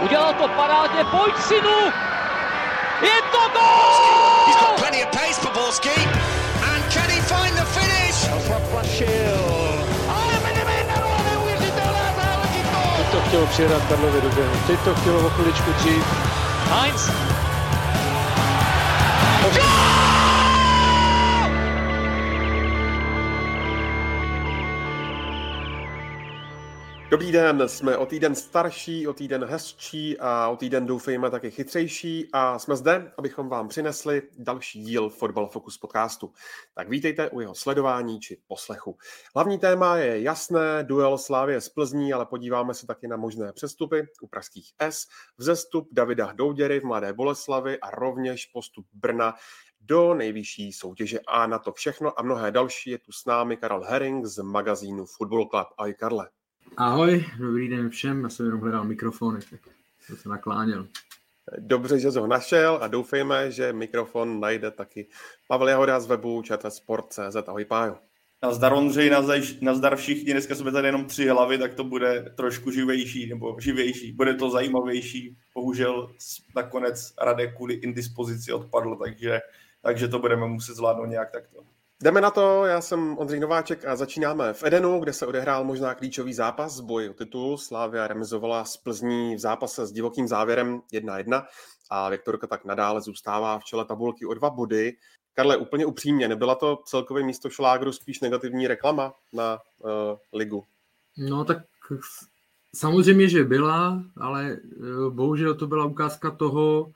Udělal to parádně, pojď synu! Je to gol! He's got plenty of pace for Borski. And can he find the finish? Ale Benevenero, neuvěřitelná záležitost! Teď to chtělo přijedat Karlovi do běhu. Teď to chtělo o chviličku dřív. Heinz. Dobrý den, jsme o týden starší, o týden hezčí a o týden doufejme taky chytřejší a jsme zde, abychom vám přinesli další díl Football Focus podcastu. Tak vítejte u jeho sledování či poslechu. Hlavní téma je jasné, duel Slávě z Plzní, ale podíváme se taky na možné přestupy u pražských S, vzestup Davida Douděry v Mladé Boleslavi a rovněž postup Brna do nejvyšší soutěže. A na to všechno a mnohé další je tu s námi Karel Herring z magazínu Football Club. Ahoj Karle. Ahoj, dobrý den všem, já jsem jenom hledal mikrofon, tak jsem se nakláněl. Dobře, že jsi ho našel a doufejme, že mikrofon najde taky Pavel Jahoda z webu čtsport.cz. Ahoj Pájo. Nazdar Ondřej, nazdar, nazdar všichni, dneska jsme tady jenom tři hlavy, tak to bude trošku živější, nebo živější, bude to zajímavější. Bohužel nakonec Radek kvůli indispozici odpadl, takže, takže to budeme muset zvládnout nějak takto. Jdeme na to, já jsem Ondřej Nováček a začínáme v Edenu, kde se odehrál možná klíčový zápas, boj o titul. Slávia remizovala z Plzní v zápase s divokým závěrem 1-1 a Viktorka tak nadále zůstává v čele tabulky o dva body. Karle, úplně upřímně, nebyla to celkově místo šlágru spíš negativní reklama na uh, ligu? No tak samozřejmě, že byla, ale uh, bohužel to byla ukázka toho,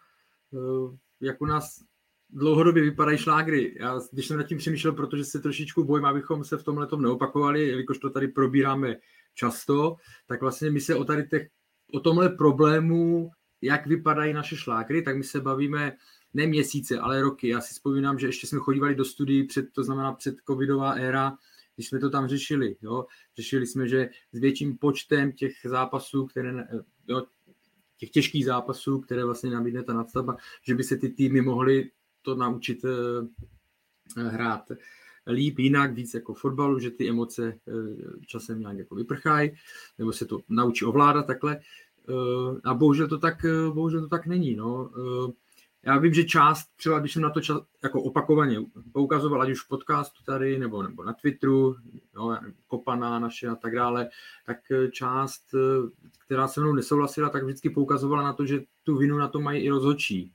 uh, jak u nás dlouhodobě vypadají šlágry. Já, když jsem nad tím přemýšlel, protože se trošičku bojím, abychom se v tomhle tom neopakovali, jelikož to tady probíráme často, tak vlastně my se o tady těch, o tomhle problému, jak vypadají naše šlágry, tak my se bavíme ne měsíce, ale roky. Já si vzpomínám, že ještě jsme chodívali do studií před, to znamená před covidová éra, když jsme to tam řešili. Jo? Řešili jsme, že s větším počtem těch zápasů, které, jo, těch těžkých zápasů, které vlastně nabídne ta nadstavba, že by se ty týmy mohly to naučit eh, hrát líp, jinak, víc jako fotbalu, že ty emoce eh, časem nějak jako vyprchají, nebo se to naučí ovládat takhle. Eh, a bohužel to tak, bohužel to tak není. No. Já vím, že část, třeba když jsem na to čas, jako opakovaně poukazoval, ať už v podcastu tady, nebo, nebo na Twitteru, no, Kopaná naše a tak dále, tak část, která se mnou nesouhlasila, tak vždycky poukazovala na to, že tu vinu na to mají i rozhodčí.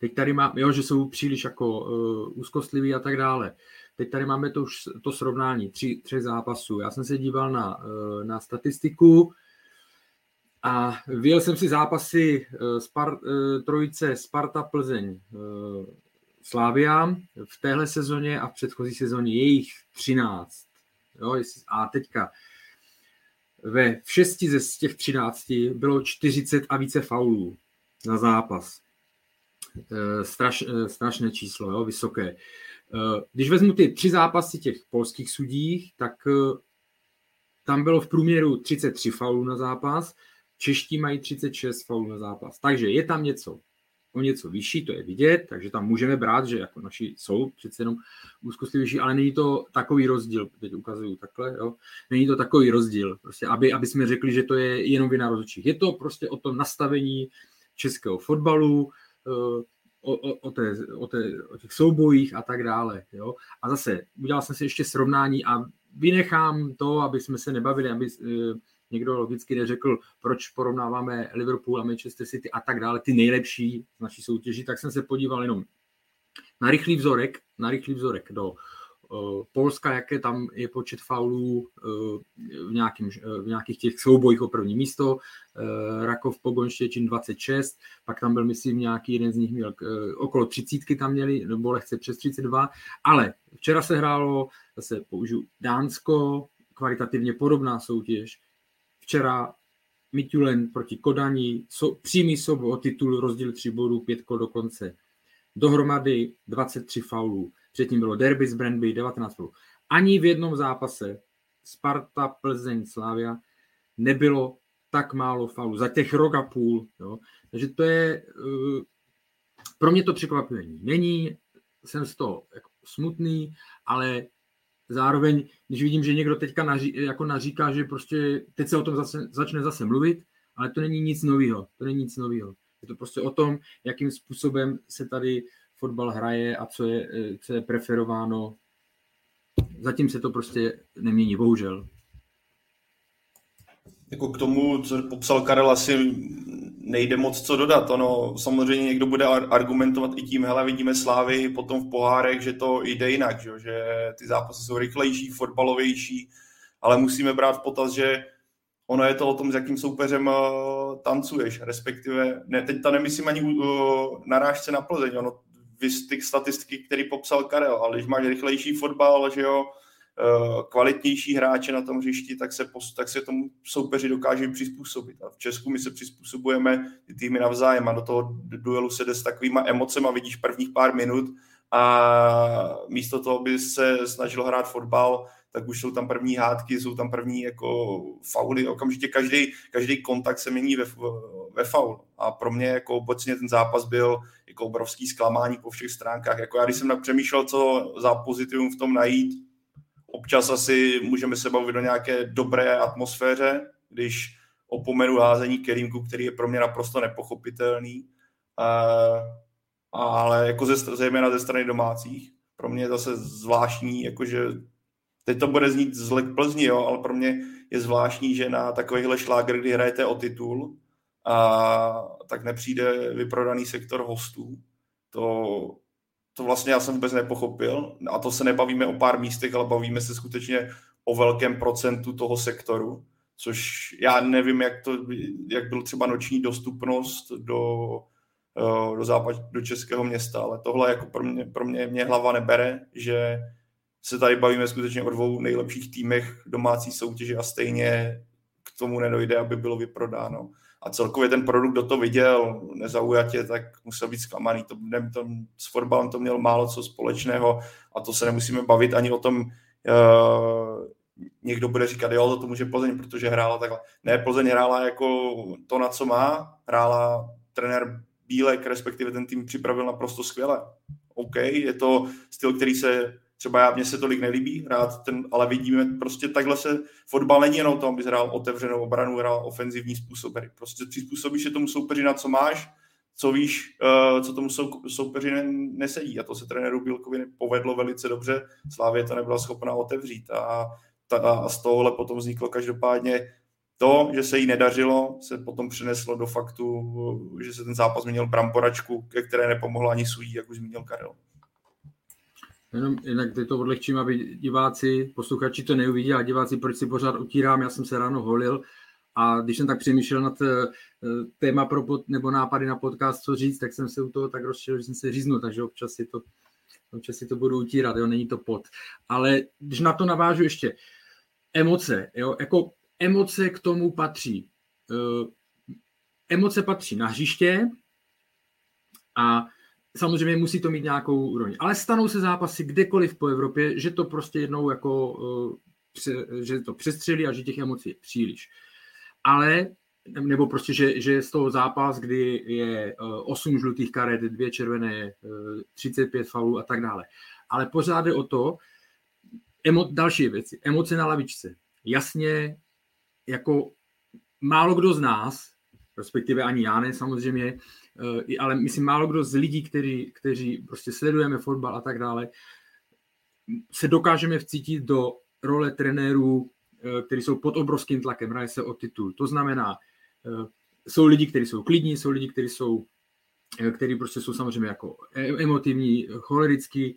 Teď tady má, jo, že jsou příliš jako uh, úzkostliví a tak dále. Teď tady máme to, už, to srovnání tři, tři zápasů. Já jsem se díval na, uh, na statistiku a viděl jsem si zápasy uh, Spar, uh, trojice Sparta Plzeň uh, Slávia v téhle sezóně a v předchozí sezóně jejich 13. Jo, a teďka ve v šesti ze těch 13 bylo 40 a více faulů za zápas. Eh, straš, eh, strašné číslo, jo, vysoké. Eh, když vezmu ty tři zápasy těch polských sudích, tak tam bylo v průměru 33 faulů na zápas, čeští mají 36 faulů na zápas. Takže je tam něco o něco vyšší, to je vidět, takže tam můžeme brát, že jako naši jsou přece jenom úzkostlivější, ale není to takový rozdíl, teď ukazuju takhle, jo, není to takový rozdíl, prostě, aby, aby jsme řekli, že to je jenom vina rozhodčích. Je to prostě o tom nastavení českého fotbalu, o, o, o, té, o, té, o těch soubojích a tak dále. Jo? A zase udělal jsem si ještě srovnání a vynechám to, aby jsme se nebavili, aby e, někdo logicky neřekl, proč porovnáváme Liverpool a Manchester City a tak dále, ty nejlepší z naší soutěži, tak jsem se podíval jenom na rychlý vzorek, na rychlý vzorek do Eh, Polska, jaké tam je počet faulů eh, v, nějakým, v nějakých těch soubojích o první místo, eh, Rakov Pogonštěčin 26, pak tam byl, myslím, nějaký jeden z nich měl okolo 30 tam měli, nebo lehce přes 32, ale včera se hrálo, zase použiju Dánsko, kvalitativně podobná soutěž, včera Mitulen proti Kodani, so, přímý souboj o titul, rozdíl 3 bodů, pětko do konce. Dohromady 23 faulů. Předtím bylo derby z Brandby, 19 faulů. Ani v jednom zápase Sparta, Plzeň, Slavia nebylo tak málo faulů za těch rok a půl. Jo. Takže to je, uh, pro mě to překvapení není, jsem z toho jako smutný, ale zároveň, když vidím, že někdo teďka naří, jako naříká, že prostě teď se o tom zase, začne zase mluvit Ale to není nic nového. To není nic nového. Je to prostě o tom, jakým způsobem se tady fotbal hraje a co je, eh, co je preferováno. Zatím se to prostě nemění, bohužel. Jako k tomu, co popsal Karel, asi nejde moc co dodat. Ono, samozřejmě někdo bude argumentovat i tím, hele, vidíme Slávy potom v pohárech, že to jde jinak, že, že ty zápasy jsou rychlejší, fotbalovější, ale musíme brát v potaz, že ono je to o tom, s jakým soupeřem uh, tancuješ, respektive, ne, teď to nemyslím ani uh, narážce na Plzeň, ono, ty statistiky, který popsal Karel, ale když máš rychlejší fotbal, že jo, uh, kvalitnější hráče na tom hřišti, tak se, tak se tomu soupeři dokáže přizpůsobit. A v Česku my se přizpůsobujeme ty týmy navzájem a do toho duelu se jde s takovýma emocema, vidíš prvních pár minut a místo toho, by se snažil hrát fotbal, tak už jsou tam první hádky, jsou tam první jako fauly, okamžitě každý, každý kontakt se mění ve, ve faul. A pro mě jako obecně ten zápas byl jako obrovský zklamání po všech stránkách. Jako já když jsem přemýšlel, co za pozitivum v tom najít, občas asi můžeme se bavit o nějaké dobré atmosféře, když opomenu házení Kerimku, který je pro mě naprosto nepochopitelný, ale jako ze, zejména ze strany domácích. Pro mě je zase zvláštní, jakože teď to bude znít zle k Plzni, jo, ale pro mě je zvláštní, že na takovýhle šláger, kdy hrajete o titul, a tak nepřijde vyprodaný sektor hostů. To, to vlastně já jsem vůbec nepochopil. A to se nebavíme o pár místech, ale bavíme se skutečně o velkém procentu toho sektoru, což já nevím, jak, to, jak byl třeba noční dostupnost do, eh, do, západ, do českého města, ale tohle jako pro mě, pro mě, mě hlava nebere, že se tady bavíme skutečně o dvou nejlepších týmech domácí soutěže a stejně k tomu nedojde, aby bylo vyprodáno. A celkově ten produkt, kdo to viděl nezaujatě, tak musel být zklamaný. To, ne, to, s fotbalem to mělo málo co společného a to se nemusíme bavit ani o tom, uh, někdo bude říkat, jo, to může Plzeň, protože hrála takhle. Ne, Plzeň hrála jako to, na co má, hrála trenér Bílek, respektive ten tým připravil naprosto skvěle. OK, je to styl, který se třeba já, mně se tolik nelíbí hrát ten, ale vidíme, prostě takhle se, fotbal není jenom o tom, aby hrál otevřenou obranu, hrál ofenzivní způsoby. Prostě přizpůsobíš se tomu soupeři, na co máš, co víš, uh, co tomu sou, soupeři ne, nesedí. A to se trenéru Bílkovi povedlo velice dobře. Slávě to nebyla schopná otevřít. A, ta, a z tohohle potom vzniklo každopádně to, že se jí nedařilo, se potom přineslo do faktu, že se ten zápas změnil bramporačku, ke které nepomohla ani Sují, jak už zmínil Karel. Jenom jinak to odlehčím, aby diváci, posluchači to neuvidí a diváci, proč si pořád utírám, já jsem se ráno holil a když jsem tak přemýšlel nad eh, téma pro pod, nebo nápady na podcast, co říct, tak jsem se u toho tak rozšel, že jsem se říznul, takže občas si to, občas si to budu utírat, jo, není to pod. Ale když na to navážu ještě, emoce, jo, jako emoce k tomu patří. Eh, emoce patří na hřiště a Samozřejmě musí to mít nějakou úroveň. Ale stanou se zápasy kdekoliv po Evropě, že to prostě jednou jako, uh, že to přestřelí a že těch emocí je příliš. Ale, nebo prostě, že, že z toho zápas, kdy je uh, 8 žlutých karet, dvě červené, uh, 35 faulů a tak dále. Ale pořád je o to, emo, další věci, emoce na lavičce. Jasně, jako málo kdo z nás, respektive ani já ne samozřejmě, Eh, ale myslím málo kdo z lidí, kteří, kteří prostě sledujeme fotbal a tak dále, se dokážeme vcítit do role trenérů, eh, kteří jsou pod obrovským tlakem, hraje se o titul. To znamená, eh, jsou lidi, kteří jsou klidní, jsou lidi, kteří jsou který prostě jsou samozřejmě jako e-, emotivní, cholerický.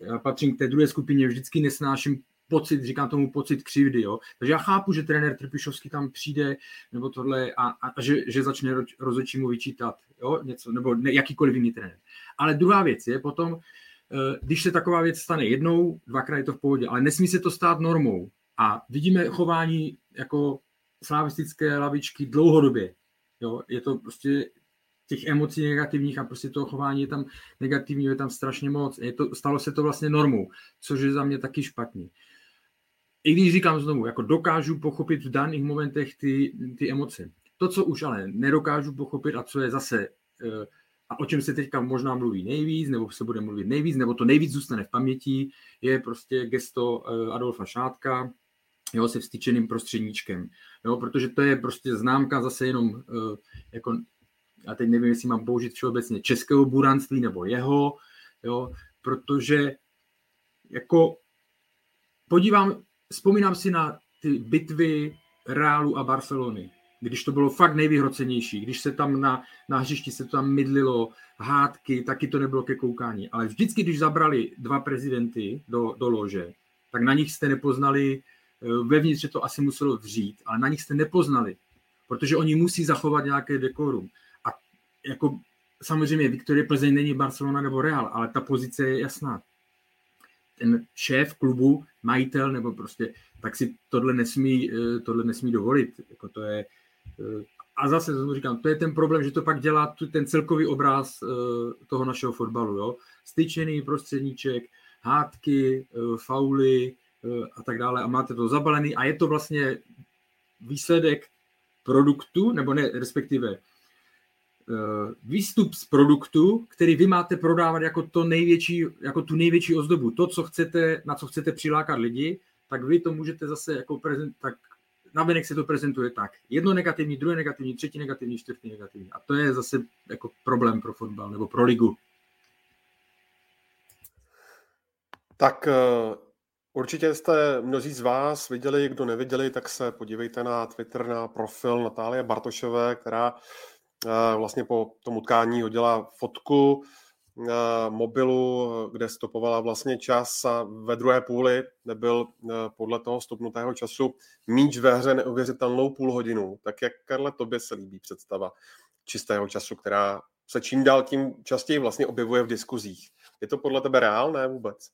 Já patřím k té druhé skupině, vždycky nesnáším pocit, říkám tomu pocit křivdy, jo. Takže já chápu, že trenér Trpišovský tam přijde, nebo tohle, a, a, a že, že začne rozhodčímu vyčítat, jo, něco, nebo ne, jakýkoliv jiný trenér. Ale druhá věc je potom, eh, když se taková věc stane jednou, dvakrát je to v pohodě, ale nesmí se to stát normou. A vidíme chování jako slavistické lavičky dlouhodobě. Jo, je to prostě těch emocí negativních a prostě toho chování je tam negativního, je tam strašně moc. Je to, stalo se to vlastně normou, což je za mě taky špatně i když říkám znovu, jako dokážu pochopit v daných momentech ty, ty emoce. To, co už ale nedokážu pochopit a co je zase, eh, a o čem se teďka možná mluví nejvíc, nebo se bude mluvit nejvíc, nebo to nejvíc zůstane v paměti, je prostě gesto eh, Adolfa Šátka, jo, se vstyčeným prostředníčkem, jo, protože to je prostě známka zase jenom uh, jako, já teď nevím, jestli mám použít všeobecně českého buranství nebo jeho, jo, protože jako podívám, vzpomínám si na ty bitvy Reálu a Barcelony, když to bylo fakt nejvyhrocenější, když se tam na, na hřišti se to tam mydlilo, hádky, taky to nebylo ke koukání. Ale vždycky, když zabrali dva prezidenty do, do lože, tak na nich jste nepoznali, eh, vevnitř že to asi muselo vřít, ale na nich jste nepoznali, protože oni musí zachovat nějaké dekorum. A jako samozřejmě Viktorie Plzeň není Barcelona nebo Real, ale ta pozice je jasná. Ten šéf klubu, majitel nebo prostě, tak si tohle nesmí, eh, tohle nesmí dovolit. Jako to je, eh, a zase to říkám, to je ten problém, že to pak dělá ten celkový obraz toho našeho fotbalu. Jo? Styčený prostředníček, hádky, fauly, Eh, a tak dále a máte to zabalený a je to vlastně výsledek produktu, nebo ne, respektive eh, výstup z produktu, který vy máte prodávat jako, to největší, jako tu největší ozdobu. To, co chcete, na co chcete přilákat lidi, tak vy to můžete zase jako prezent, tak navenek se to prezentuje tak. Jedno negativní, druhé negativní, třetí negativní, čtvrtý negativní. A to je zase jako problém pro fotbal nebo pro ligu. Tak eh, Určitě jste mnozí z vás viděli, kdo neviděli, tak se podívejte na Twitter, na profil Natálie Bartošové, která eh, vlastně po tom utkání hodila fotku eh, mobilu, kde stopovala vlastně čas a ve druhé půli nebyl eh, podle toho stopnutého času míč ve hře neuvěřitelnou půl hodinu. Tak jak, Karle, tobě se líbí představa čistého času, která se čím dál tím častěji vlastně objevuje v diskuzích. Je to podle tebe reálné vůbec?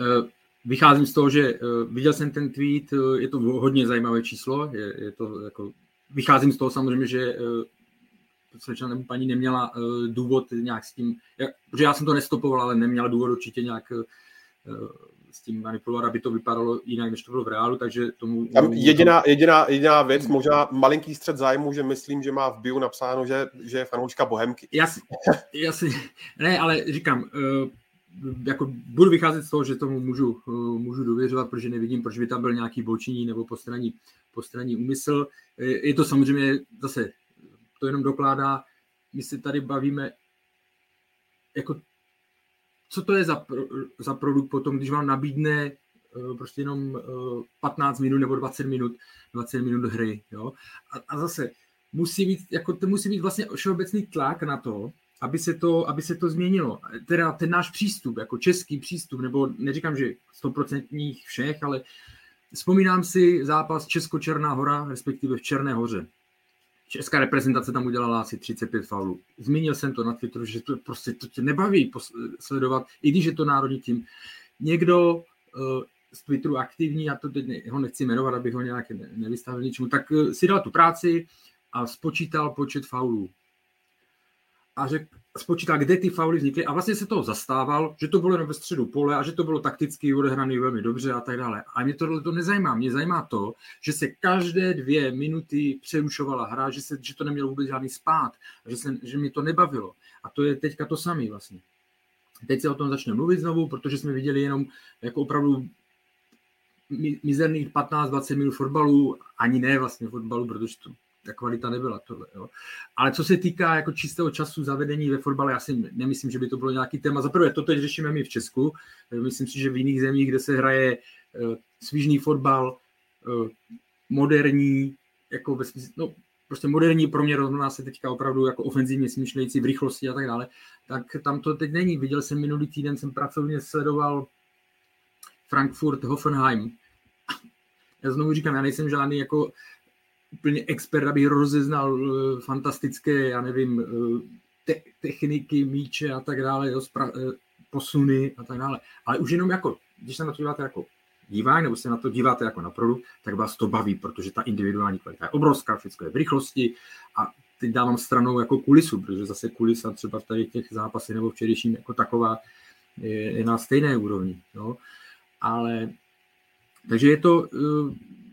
Eh, vycházím z toho, že eh, viděl jsem ten tweet, eh, je to hodně zajímavé číslo, je, je to jako, vycházím z toho samozřejmě, že slečna nebo paní neměla důvod nějak s tím, jak, protože já jsem to nestopoval, ale neměla důvod určitě nějak s tím manipulovat, aby to vypadalo jinak, než to bylo v reálu, takže tomu... Tam jediná, jediná, jediná věc, možná malinký střed zájmu, že myslím, že má v bio napsáno, že, že je fanouška Bohemky. Jasně, jasně, ne, ale říkám, jako budu vycházet z toho, že tomu můžu, eh, můžu dověřovat, protože nevidím, proč by tam byl nějaký boční nebo postranní, postranní úmysl. Je to samozřejmě zase, to jenom dokládá, my se tady bavíme, jako, co to je za, za produkt potom, když vám nabídne eh, prostě jenom 15 eh, minut nebo 20 minut, 20 minut hry, jo? A, a zase musí být, jako to musí být vlastně všeobecný tlak na to, aby se to, aby se to změnilo. Teda ten náš přístup, jako český přístup, nebo neříkám, že stoprocentních všech, ale vzpomínám si zápas Česko-Černá hora, respektive v Černé hoře. Česká reprezentace tam udělala asi 35 faulů. Zmínil jsem to na Twitteru, že to prostě to tě nebaví sledovat, i když je to národní tým. Někdo uh, z Twitteru aktivní, já to teď ho nechci jmenovat, abych ho nějak nevystavil ničemu, tak uh, si dal tu práci a spočítal počet faulů a řek, spočítal, kde ty fauly vznikly a vlastně se toho zastával, že to bylo jenom ve středu pole a že to bylo takticky odehrané velmi dobře a tak dále. A mě tohle to nezajímá. Mě zajímá to, že se každé dvě minuty přerušovala hra, že, se, že to nemělo vůbec žádný spát, že, se, že mi to nebavilo. A to je teďka to samé vlastně. Teď se o tom začne mluvit znovu, protože jsme viděli jenom jako opravdu mizerných 15-20 minut fotbalu, ani ne vlastně fotbalu, protože to ta kvalita nebyla tohle. Jo. Ale co se týká jako čistého času zavedení ve fotbale, já si nemyslím, že by to bylo nějaký téma. Za prvé, to teď řešíme my v Česku. Myslím si, že v jiných zemích, kde se hraje uh, svížný fotbal, uh, moderní, jako ve smyslu, no, prostě moderní pro mě rozhodná se teďka opravdu jako ofenzivně smýšlející v rychlosti a tak dále, tak tam to teď není. Viděl jsem minulý týden, jsem pracovně sledoval Frankfurt, Hoffenheim. Já znovu říkám, já nejsem žádný jako úplně expert, aby rozeznal uh, fantastické, já nevím, uh, te- techniky, míče a tak dále, jo, spra- uh, posuny a tak dále. Ale už jenom jako, když se na to díváte jako divák, nebo se na to díváte jako na produkt, tak vás to baví, protože ta individuální kvalita je obrovská, všechno je v rychlosti a teď dávám stranou jako kulisu, protože zase kulisa třeba v tady těch zápasech nebo včerejším jako taková je, je na stejné úrovni. Jo. Ale takže je to,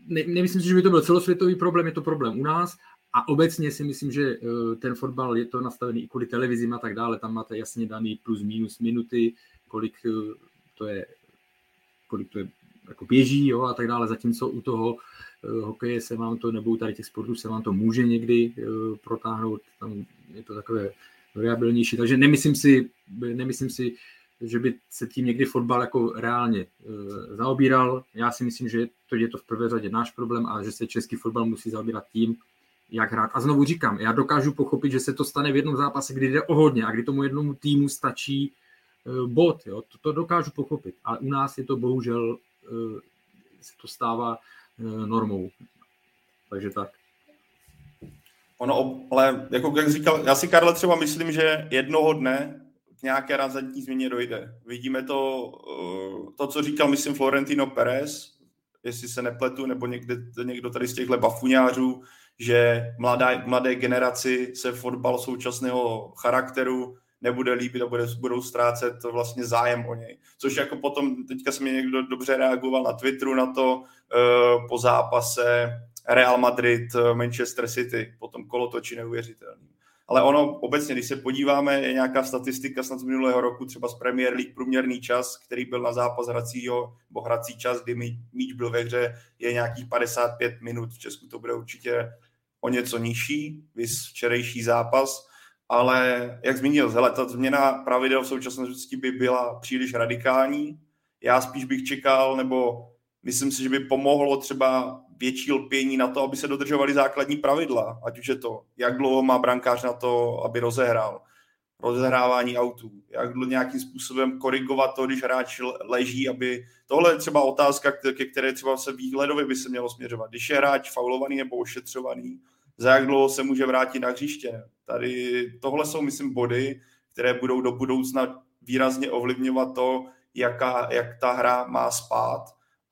ne, nemyslím si, že by to byl celosvětový problém, je to problém u nás. A obecně si myslím, že eh, ten fotbal je to nastavený i kvůli televizím a tak dále, tam máte jasně daný plus minus minuty, kolik eh, to je, kolik to je jako běží jo, a tak dále, zatímco u toho hokeje se vám to, nebo tady těch sportů se vám to může někdy protáhnout, tam je to takové variabilnější, takže nemyslím si, nemyslím si, že by se tím někdy fotbal jako reálně e, zaobíral. Já si myslím, že to je to v prvé řadě náš problém a že se český fotbal musí zaobírat tím, jak hrát. A znovu říkám, já dokážu pochopit, že se to stane v jednom zápase, kdy jde o hodně a kdy tomu jednomu týmu stačí e, bod. Jo? To, to dokážu pochopit. Ale u nás je to bohužel, e, se to stává normou. Takže tak. Ono, ale jako jak říkal, já si Karle třeba myslím, že jednoho dne nějaké razantní změně dojde. Vidíme to, eh, to, co říkal, myslím, Florentino Perez, jestli se nepletu, nebo někde, někdo tady z těchto bafuňářů, že mladá, mladé generaci se fotbal současného charakteru nebude líbit a bude, budou ztrácet vlastně zájem o něj. Což jako potom, teďka se mi někdo dobře reagoval na Twitteru na to, uh, po zápase Real Madrid, eh, Manchester City, potom kolotoči neuvěřitelný. Ale ono obecně, když se podíváme, je nějaká statistika snad z minulého roku, třeba z Premier League, průměrný čas, který byl na zápas hracího, nebo hrací čas, kdy míč byl ve hře, je nějakých 55 minut. V Česku to bude určitě o něco nižší, vys včerejší zápas, ale jak zmínil, hele, ta změna pravidel v současnosti by byla příliš radikální. Já spíš bych čekal, nebo myslím si, že by pomohlo třeba větší lpění na to, aby se dodržovaly základní pravidla, ať už je to, jak dlouho má brankář na to, aby rozehrál, rozehrávání autů, jak dlouho nějakým způsobem korigovat to, když hráč leží, aby tohle je třeba otázka, ke které třeba se výhledově by se mělo směřovat. Když je hráč faulovaný nebo ošetřovaný, za jak dlouho se může vrátit na hřiště. Tady tohle jsou, myslím, body, které budou do budoucna výrazně ovlivňovat to, jaká, jak ta hra má spát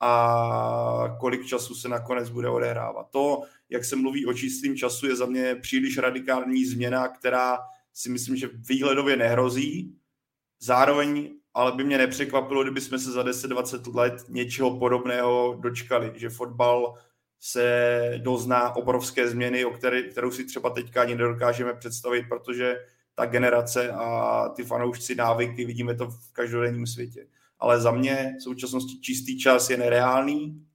a kolik času se nakonec bude odehrávat. To, jak se mluví o čistém času, je za mě příliš radikální změna, která si myslím, že výhledově nehrozí. Zároveň ale by mě nepřekvapilo, kdyby jsme se za 10-20 let něčeho podobného dočkali, že fotbal se dozná obrovské změny, o které, kterou si třeba teďka ani nedokážeme představit, protože ta generace a ty fanoušci návyky, vidíme to v každodenním světě ale za mě v současnosti čistý čas je nereálný,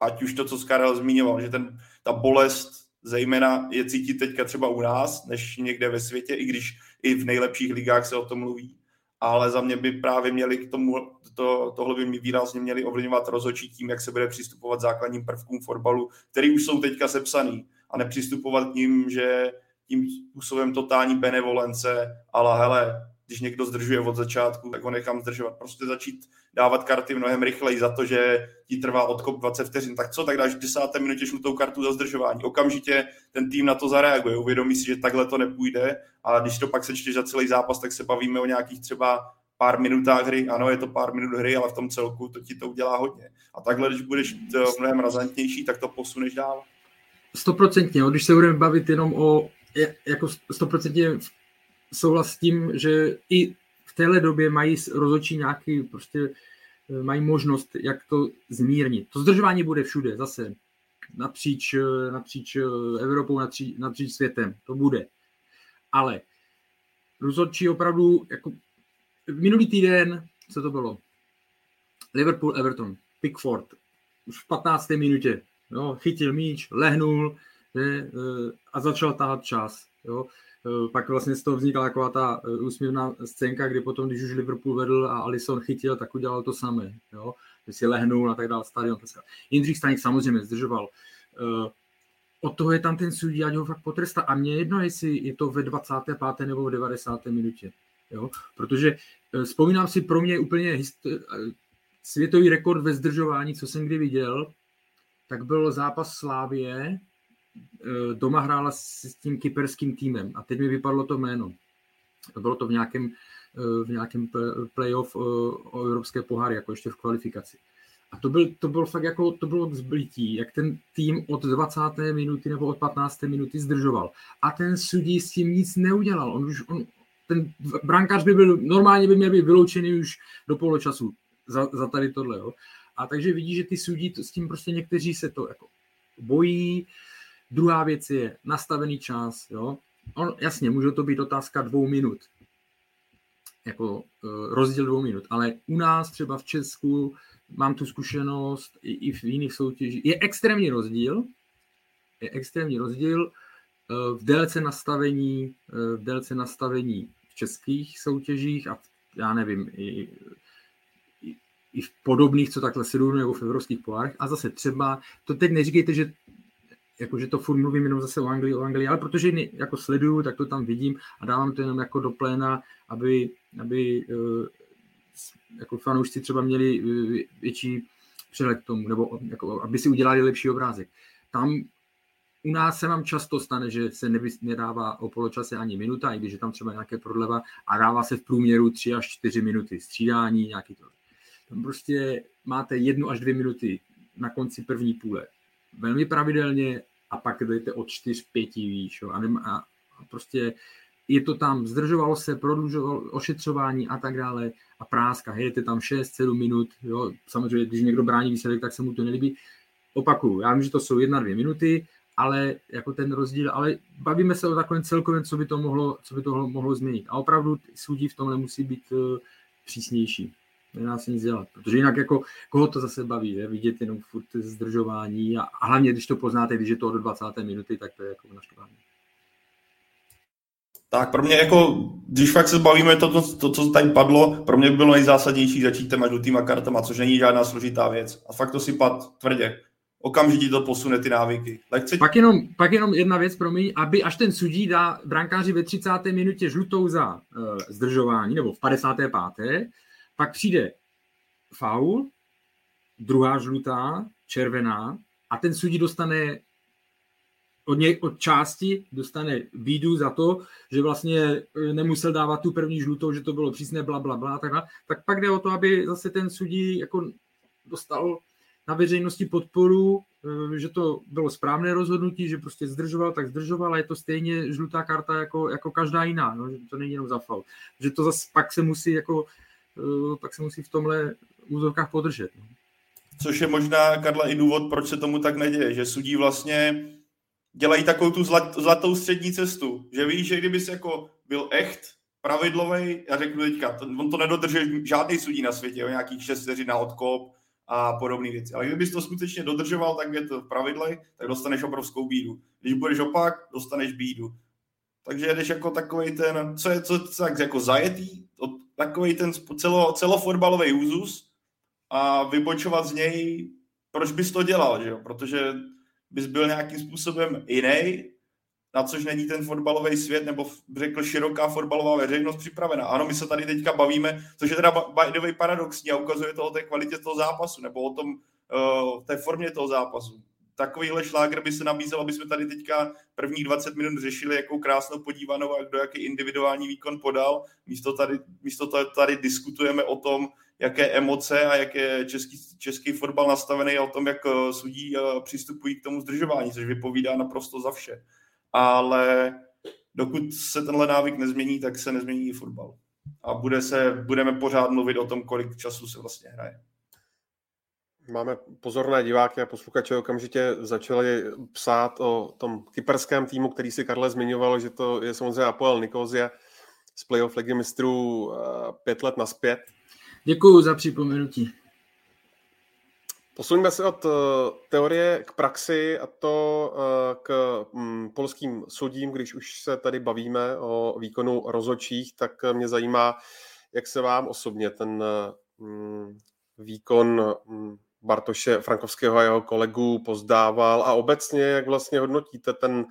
ať už to, co Karel zmiňoval, že ten, ta bolest zejména je cítit teďka třeba u nás, než někde ve světě, i když i v nejlepších ligách se o tom mluví. Ale za mě by právě měli k tomu, to, tohle by mi výrazně měli ovlivňovat rozhodčí tím, jak se bude přistupovat základním prvkům fotbalu, který už jsou teďka sepsaný a nepřistupovat k ním, že tím způsobem totální benevolence, ale hele, když někdo zdržuje od začátku, tak ho nechám zdržovat. Prostě začít dávat karty mnohem rychleji za to, že ti trvá odkop 20 vteřin. Tak co, tak dáš v desáté minutě žlutou kartu za zdržování. Okamžitě ten tým na to zareaguje, uvědomí si, že takhle to nepůjde a když to pak sečteš za celý zápas, tak se bavíme o nějakých třeba pár minutách hry. Ano, je to pár minut hry, ale v tom celku to ti to udělá hodně. A takhle, když budeš mnohem razantnější, tak to posuneš dál. Stoprocentně, když se budeme bavit jenom o jako stoprocentně souhlas s tím, že i v téhle době mají rozhodčí nějaký prostě eh, mají možnost, jak to zmírnit. To zdržování bude všude, zase napříč, eh, napříč eh, Evropou, napříč, napříč světem, to bude. Ale rozhodčí opravdu, jako minulý týden, co to bylo? Liverpool, Everton, Pickford, už v 15. minutě, jo, chytil míč, lehnul je, a začal tahat čas. Jo. Eh, pak vlastně z toho vznikla taková ta eh, úsměvná scénka, kdy potom, když už Liverpool vedl a Alisson chytil, tak udělal to samé, jo? že si lehnul a tak dále, stadion. Jindřich Staněk samozřejmě zdržoval. Eh, od toho je tam ten sudí, ať ho fakt potrestá. A mě jedno, jestli je to ve 25. nebo v 90. minutě. Jo? Protože vzpomínám si pro mě úplně světový rekord ve zdržování, co jsem kdy viděl, tak byl zápas Slávie doma hrála s tím kyperským týmem a teď mi vypadlo to jméno. Bylo to v nějakém, eh, v nějakém playoff eh, o evropské poháry, jako ještě v kvalifikaci. A to, byl, to bylo fakt jako, to bylo zblití, jak ten tým od 20. minuty nebo od 15. minuty zdržoval. A ten sudí s tím nic neudělal. On už, on, ten brankář by byl, normálně by měl být vyloučený už do poločasu za, za tady tohle. Jo. A takže vidí, že ty sudí s tím prostě někteří se to jako bojí, Druhá věc je nastavený čas. Jo? On, jasně, může to být otázka dvou minut, jako uh, rozdíl dvou minut, ale u nás třeba v Česku mám tu zkušenost i, i v jiných soutěžích. Je extrémní rozdíl, je extrémní rozdíl eh, v délce nastavení, eh, v délce nastavení v českých soutěžích a já nevím, i, i, v podobných, co takhle se nebo v evropských pohárech. A zase třeba, to teď neříkejte, že jako, že to furt mluvím jenom zase o Anglii, o Anglii, ale protože jako sleduju, tak to tam vidím a dávám to jenom jako do pléna, aby, aby eh, jako fanoušci třeba měli větší přehled k tomu, nebo jako, aby si udělali lepší obrázek. Tam u nás se vám často stane, že se nedává o poločase ani minuta, i když je tam třeba nějaké prodleva a dává se v průměru 3 až 4 minuty střídání, nějaký to. Tam prostě máte jednu až dvě minuty na konci první půle velmi pravidelně a pak jdete od 4-5 výš. A, a, a prostě je to tam, zdržovalo se, prodlužovalo ošetřování a tak dále a práska, hejete tam 6-7 minut, jo, samozřejmě, když někdo brání výsledek, tak se mu to nelíbí. Opakuju, já vím, že to jsou jedna, dvě minuty, ale jako ten rozdíl, ale bavíme se o takovém celkovém, co by to mohlo, co by to mohlo změnit. A opravdu sudí v tom nemusí být uh, přísnější. Nedá se nic dělat, protože jinak jako, koho to zase baví, je? vidět jenom furt zdržování a, a hlavně, když to poznáte, když je to do 20. minuty, tak to je jako naštvání. Tak pro mě jako, když fakt se bavíme to, to, to, co tady padlo, pro mě by bylo nejzásadnější začít těma žlutýma kartama, což není žádná složitá věc. A fakt to si pad tvrdě okamžitě to posune ty návyky. Lehce... Pak, jenom, pak jenom jedna věc pro mě, aby až ten sudí dá brankáři ve 30. minutě žlutou za uh, zdržování, nebo v 55. pak přijde faul, druhá žlutá, červená a ten sudí dostane od, něj, od části dostane bídu za to, že vlastně eh, nemusel dávat tu první žlutou, že to bylo přísné, bla, bla, bla, tak, tak pak jde o to, aby zase ten sudí jako dostal na veřejnosti podporu, eh, že to bylo správné rozhodnutí, že prostě zdržoval, tak zdržoval a je to stejně žlutá karta jako, jako každá jiná, no, že to není jenom za faul. Že to zase pak se musí jako, pak se musí v tomhle úzovkách podržet. No. Což je možná, Karla, i důvod, proč se tomu tak neděje, že sudí vlastně dělají takovou tu zlat, zlatou střední cestu, že víš, že kdyby jako byl echt, pravidlový, já řeknu teďka, to, on to nedodržuje žádný sudí na světě, o nějakých 6 vteřin na odkop, a podobné věci. Ale kdybys to skutečně dodržoval, tak je to v tak dostaneš obrovskou bídu. Když budeš opak, dostaneš bídu. Takže jedeš jako takový ten, co je co, co tak jako zajetý, takový ten celo, celofotbalový úzus a vybočovat z něj, proč bys to dělal, že jo? Protože bys byl nějakým způsobem jiný na což není ten fotbalový svět, nebo řekl široká fotbalová veřejnost připravena. Ano, my se tady teďka bavíme, což je teda by the way paradoxní a ukazuje to o té kvalitě toho zápasu, nebo o tom, uh, té formě toho zápasu. Takovýhle šláger by se nabízel, aby jsme tady teďka prvních 20 minut řešili, jakou krásnou podívanou a kdo jaký individuální výkon podal. Místo tady, místo tady, tady diskutujeme o tom, jaké emoce a jak je český, český fotbal nastavený a o tom, jak eh, sudí uh, přistupují k tomu zdržování, což vypovídá naprosto za vše ale dokud se tenhle návyk nezmění, tak se nezmění i fotbal. A bude se, budeme pořád mluvit o tom, kolik času se vlastně hraje. Máme pozorné diváky a posluchače okamžitě začali psát o tom kyperském týmu, který si Karle zmiňoval, že to je samozřejmě Apoel Nikozia z playoff ligy mistrů eh, pět let naspět. Děkuji za připomenutí. Posuňme se od uh, teorie k praxi a to uh, k um, polským soudím, když už se tady bavíme o výkonu rozočích, tak mě zajímá, jak se vám osobně ten um, výkon um, Bartoše Frankovského a jeho kolegů pozdával a obecně, jak vlastně hodnotíte ten, uh,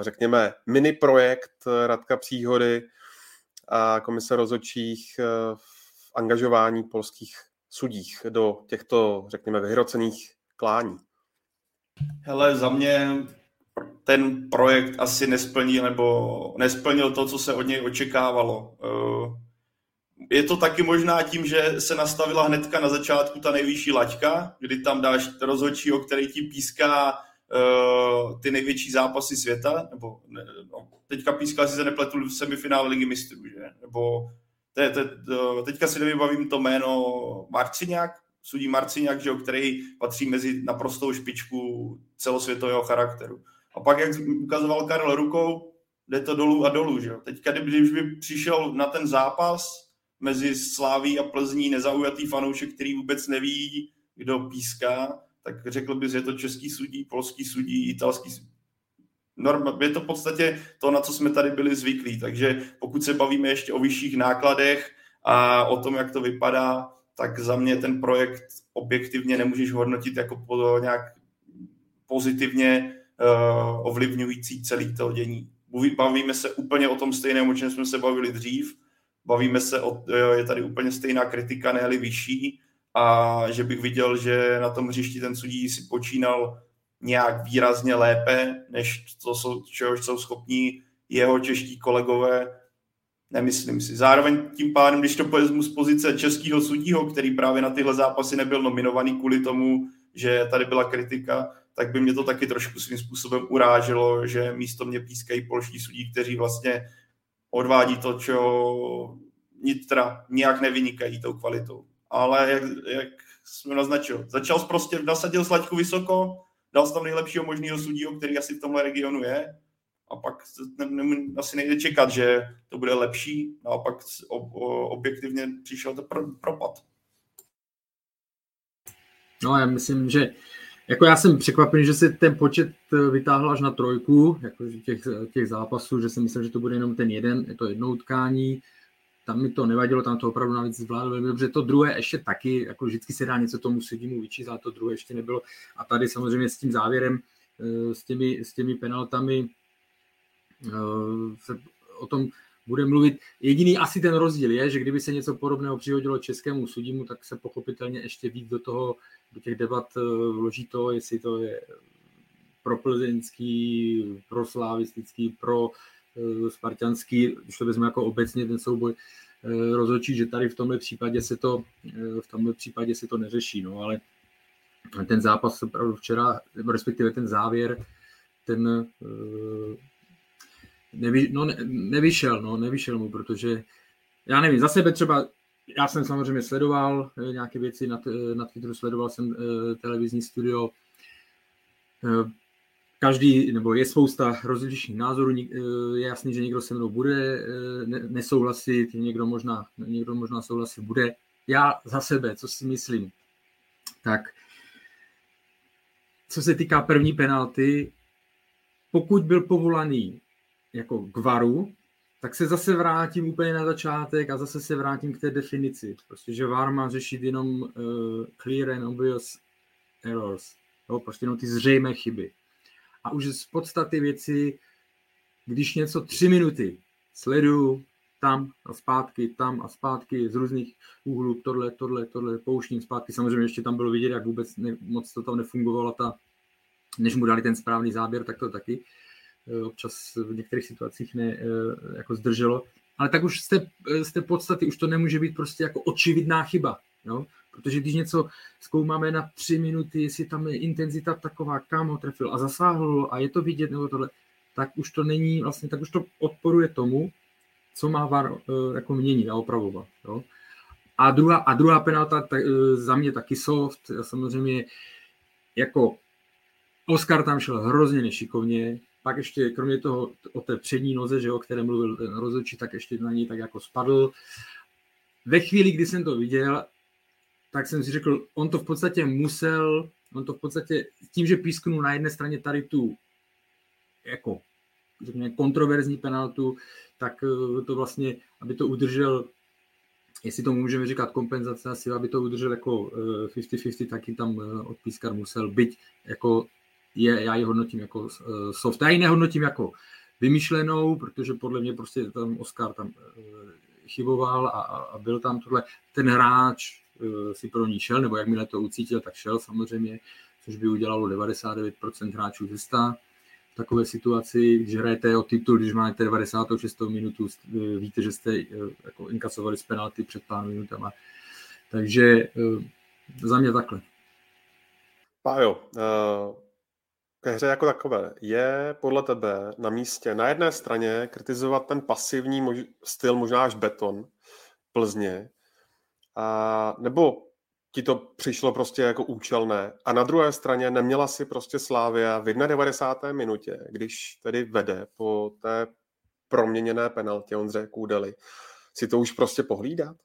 řekněme, mini projekt Radka Příhody a komise rozočích uh, v angažování polských sudích do těchto, řekněme, vyhrocených klání? Hele, za mě ten projekt asi nesplnil, nebo nesplnil to, co se od něj očekávalo. Eh, je to taky možná tím, že se nastavila hnedka na začátku ta nejvyšší laťka, kdy tam dáš rozhodčího, který ti píská uh, ty největší zápasy světa, nebo ne, no, teďka píská si se nepletu v semifinále ligy mistrů, že? Nebo te, te, teďka si nevybavím to jméno Marciňák, sudí Marciňák, že, který patří mezi naprostou špičku celosvětového charakteru. A pak, jak ukazoval Karel rukou, jde to dolů a dolů. Že? Teďka, když by přišel na ten zápas mezi Sláví a Plzní nezaujatý fanoušek, který vůbec neví, kdo píská, tak řekl bys, že je to český sudí, polský sudí, italský sudí. Norm, je to v podstatě to, na co jsme tady byli zvyklí. Takže pokud se bavíme ještě o vyšších nákladech a o tom, jak to vypadá, tak za mě ten projekt objektivně nemůžeš hodnotit jako nějak pozitivně uh, ovlivňující celý to dění. Bavíme se úplně o tom stejném, o čem jsme se bavili dřív. Bavíme se, o, je tady úplně stejná kritika, ne vyšší a že bych viděl, že na tom hřišti ten sudí si počínal nějak výrazně lépe, než to, jsou, čehož jsou schopní jeho čeští kolegové, nemyslím si. Zároveň tím pádem, když to vezmu z pozice českého sudího, který právě na tyhle zápasy nebyl nominovaný kvůli tomu, že tady byla kritika, tak by mě to taky trošku svým způsobem uráželo, že místo mě pískají polští sudí, kteří vlastně odvádí to, čo nitra nijak nevynikají tou kvalitou. Ale jak, jak jsme naznačil, začal prostě, nasadil slaďku vysoko, dal tam nejlepšího možného sudího, který asi v tomhle regionu je, a pak ne, ne, asi nejde čekat, že to bude lepší, naopak ob, objektivně přišel to pro, propad. No já myslím, že jako já jsem překvapený, že se ten počet eh, vytáhl až na trojku, jako těch, těch zápasů, že si myslím, že to bude jenom ten jeden, je to jedno utkání, tam mi to nevadilo, tam to opravdu navíc zvládlo velmi dobře. To druhé ještě taky, jako vždycky se dá něco tomu sudímu vyčíst, ale to druhé ještě nebylo. A tady samozřejmě s tím závěrem, eh, s těmi, s těmi penaltami eh, se o tom bude mluvit. Jediný asi ten rozdíl je, že kdyby se něco podobného přihodilo českému sudímu, tak se pochopitelně ještě víc do toho, do těch debat eh, vloží to, jestli to je pro plzeňský, pro slavistický, pro Eh, spartianský, když to vezmu jako obecně ten souboj, eh, rozhodčí, že tady v tomhle případě se to, eh, v tomhle případě se to neřeší, no, ale ten zápas opravdu včera, respektive ten závěr, ten nevy, no, ne, nevyšel, no, nevyšel mu, protože já nevím, za sebe třeba, já jsem samozřejmě sledoval nějaké věci na, na Twitteru, sledoval jsem televizní studio, každý, nebo je spousta rozličných názorů, eh, je jasný, že někdo se mnou bude eh, nesouhlasit, někdo možná, někdo možná souhlasit bude. Já za sebe, co si myslím, tak co se týká první penalty, pokud byl povolaný jako k varu, tak se zase vrátím úplně na začátek a zase se vrátím k té definici. Prostě, že VAR má řešit jenom uh, clear and obvious errors. Jo, prostě jenom ty zřejmé chyby a už z podstaty věci, když něco tři minuty sleduju tam a zpátky, tam a zpátky z různých úhlů, tohle, tohle, tohle, pouštím zpátky. Samozřejmě ještě tam bylo vidět, jak vůbec ne, moc to tam nefungovalo ta, než mu dali ten správný záběr, tak to taky eh, občas v některých situacích ne, eh, jako zdrželo. Ale tak už z té, z té podstaty už to nemůže být prostě jako očividná chyba. Jo? Protože když něco zkoumáme na tři minuty, jestli tam je intenzita taková, kam ho trefil a zasáhl a je to vidět nebo tohle, tak už to není vlastně, tak už to odporuje tomu, co má VAR jako měnit a opravovat. Jo? A druhá, a druhá penalta tak, za mě taky soft, samozřejmě jako Oscar tam šel hrozně nešikovně, pak ještě kromě toho o té přední noze, že o které mluvil rozhodčí, tak ještě na něj tak jako spadl. Ve chvíli, kdy jsem to viděl, tak jsem si řekl, on to v podstatě musel, on to v podstatě tím, že písknul na jedné straně tady tu jako řekněme, kontroverzní penaltu, tak eh, to vlastně, aby to udržel, jestli to můžeme říkat kompenzace asi, aby to udržel jako 50-50, eh, taky tam eh, odpískat musel, byť jako je, já ji hodnotím jako soft. Já ji nehodnotím jako vymyšlenou, protože podle mě prostě tam Oscar tam chyboval a, a byl tam tohle. Ten hráč Eh, si pro ní šel, nebo jakmile to ucítil, tak šel samozřejmě, což by udělalo 99% hráčů ze 100 v takové situaci, když hrajete o titul, když máte 96. minutu, eh, víte, že jste eh, jako inkasovali z penalty před pár minutama. Takže za mě takhle. Pájo, ke hře jako takové, je podle tebe na místě na jedné straně kritizovat ten pasivní mož, styl, možná až beton Plzně, a, nebo ti to přišlo prostě jako účelné. A na druhé straně neměla si prostě Slávia v 91. minutě, když tedy vede po té proměněné penaltě Ondře Kůdeli, si to už prostě pohlídat?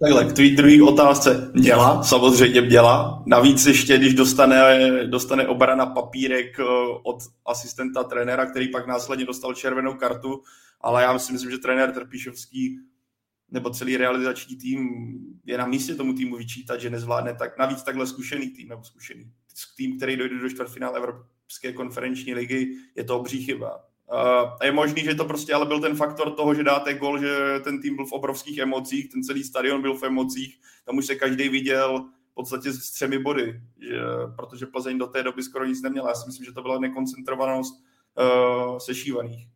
Takhle, k tvý druhý otázce. Měla, samozřejmě měla. Navíc ještě, když dostane, dostane obrana papírek eh, od asistenta trenéra, který pak následně dostal červenou kartu, ale já si myslím, že trenér Trpišovský nebo celý realizační tým je na místě tomu týmu vyčítat, že nezvládne tak navíc takhle zkušený tým nebo zkušený tým, který dojde do čtvrtfinále Evropské konferenční ligy, je to obří chyba. A je možný, že to prostě ale byl ten faktor toho, že dáte gol, že ten tým byl v obrovských emocích, ten celý stadion byl v emocích, tam už se každý viděl v podstatě s třemi body, že, protože Plzeň do té doby skoro nic neměla. Já si myslím, že to byla nekoncentrovanost uh, sešívaných.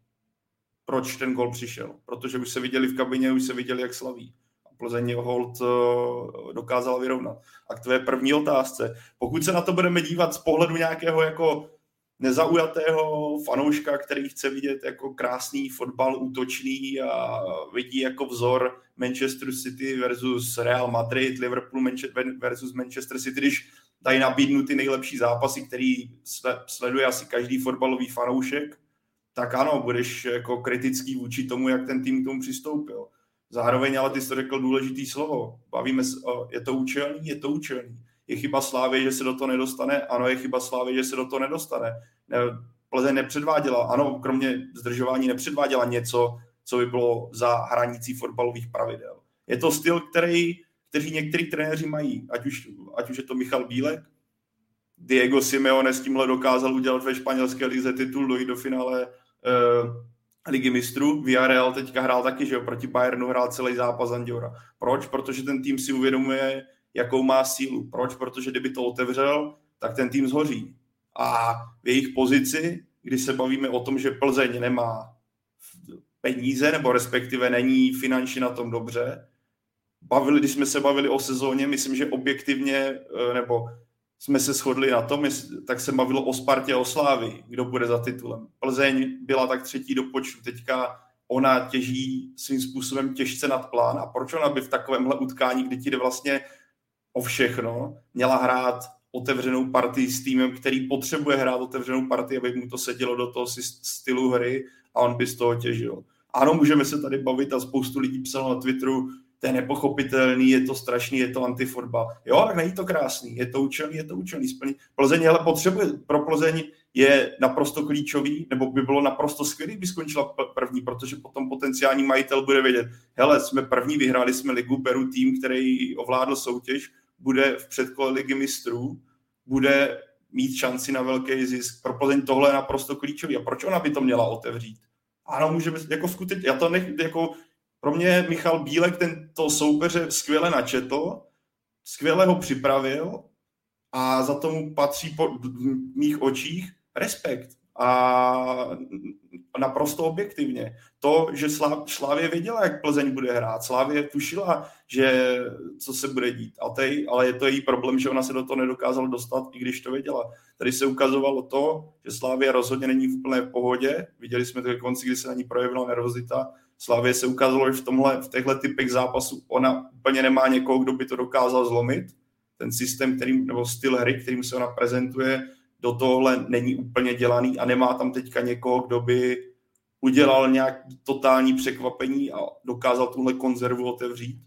Proč ten gol přišel? Protože už se viděli v kabině, už se viděli, jak slaví. A Plzeň hold uh, dokázala vyrovnat. A k tvé první otázce. Pokud se na to budeme dívat z pohledu nějakého jako nezaujatého fanouška, který chce vidět jako krásný fotbal útočný a vidí jako vzor Manchester City versus Real Madrid, Liverpool versus Manchester City, když dají nabídnu ty nejlepší zápasy, který sleduje asi každý fotbalový fanoušek, tak ano, budeš jako kritický vůči tomu, jak ten tým k tomu přistoupil. Zároveň ale ty jsi to řekl důležitý slovo. Bavíme se, je to účelný? Je to účelný je chyba Slávy, že se do toho nedostane, ano, je chyba Slávy, že se do toho nedostane. Plzeň nepředváděla, ano, kromě zdržování nepředváděla něco, co by bylo za hranicí fotbalových pravidel. Je to styl, který, který některý trenéři mají, ať už, ať už je to Michal Bílek, Diego Simeone s tímhle dokázal udělat ve španělské lize titul, dojít do finále uh, ligy mistrů. Villarreal teďka hrál taky, že jo, proti Bayernu hrál celý zápas Andiora. Proč? Protože ten tým si uvědomuje, jakou má sílu. Proč? Protože kdyby to otevřel, tak ten tým zhoří. A v jejich pozici, kdy se bavíme o tom, že Plzeň nemá peníze, nebo respektive není finančně na tom dobře, bavili, když jsme se bavili o sezóně, myslím, že objektivně, eh, nebo jsme se shodli na tom, tak se bavilo o Spartě a o Slávi, kdo bude za titulem. Plzeň byla tak třetí do počtu, teďka ona těží svým způsobem těžce nad plán a proč ona by v takovémhle utkání, kdy ti jde vlastně o všechno, měla hrát otevřenou partii s týmem, který potřebuje hrát otevřenou partii, aby mu to sedělo do toho stylu hry a on by z toho těžil. Ano, můžeme se tady bavit a spoustu lidí psalo na Twitteru, to je nepochopitelný, je to strašný, je to antifotbal. Jo, tak není to krásný, je to účelný, je to účelný. Splný. Plzeň ale potřebuje, pro Plzeň je naprosto klíčový, nebo by bylo naprosto skvělý, by skončila první, protože potom potenciální majitel bude vědět, hele, jsme první, vyhráli jsme ligu, beru tým, který ovládl soutěž, bude v předkole ligy mistrů, bude mít šanci na velký zisk. Pro Plzeň tohle je naprosto klíčový. A proč ona by to měla otevřít? Ano, můžeme, jako skutečně, já to nech, jako pro mě Michal Bílek tento soupeře skvěle načetl, skvěle ho připravil a za tomu patří po mých očích respekt a naprosto objektivně. To, že Slávě věděla, jak Plzeň bude hrát, Slávě tušila, že co se bude dít, a tej, ale je to její problém, že ona se do toho nedokázala dostat, i když to věděla. Tady se ukazovalo to, že Slávě rozhodně není v úplné pohodě, viděli jsme to ke konci, kdy se na ní projevila nervozita, Slávě se ukázalo, že v, tomhle, v těchto typech zápasů ona úplně nemá někoho, kdo by to dokázal zlomit. Ten systém, který, nebo styl hry, kterým se ona prezentuje, do tohle není úplně dělaný a nemá tam teďka někoho, kdo by udělal nějak totální překvapení a dokázal tuhle konzervu otevřít.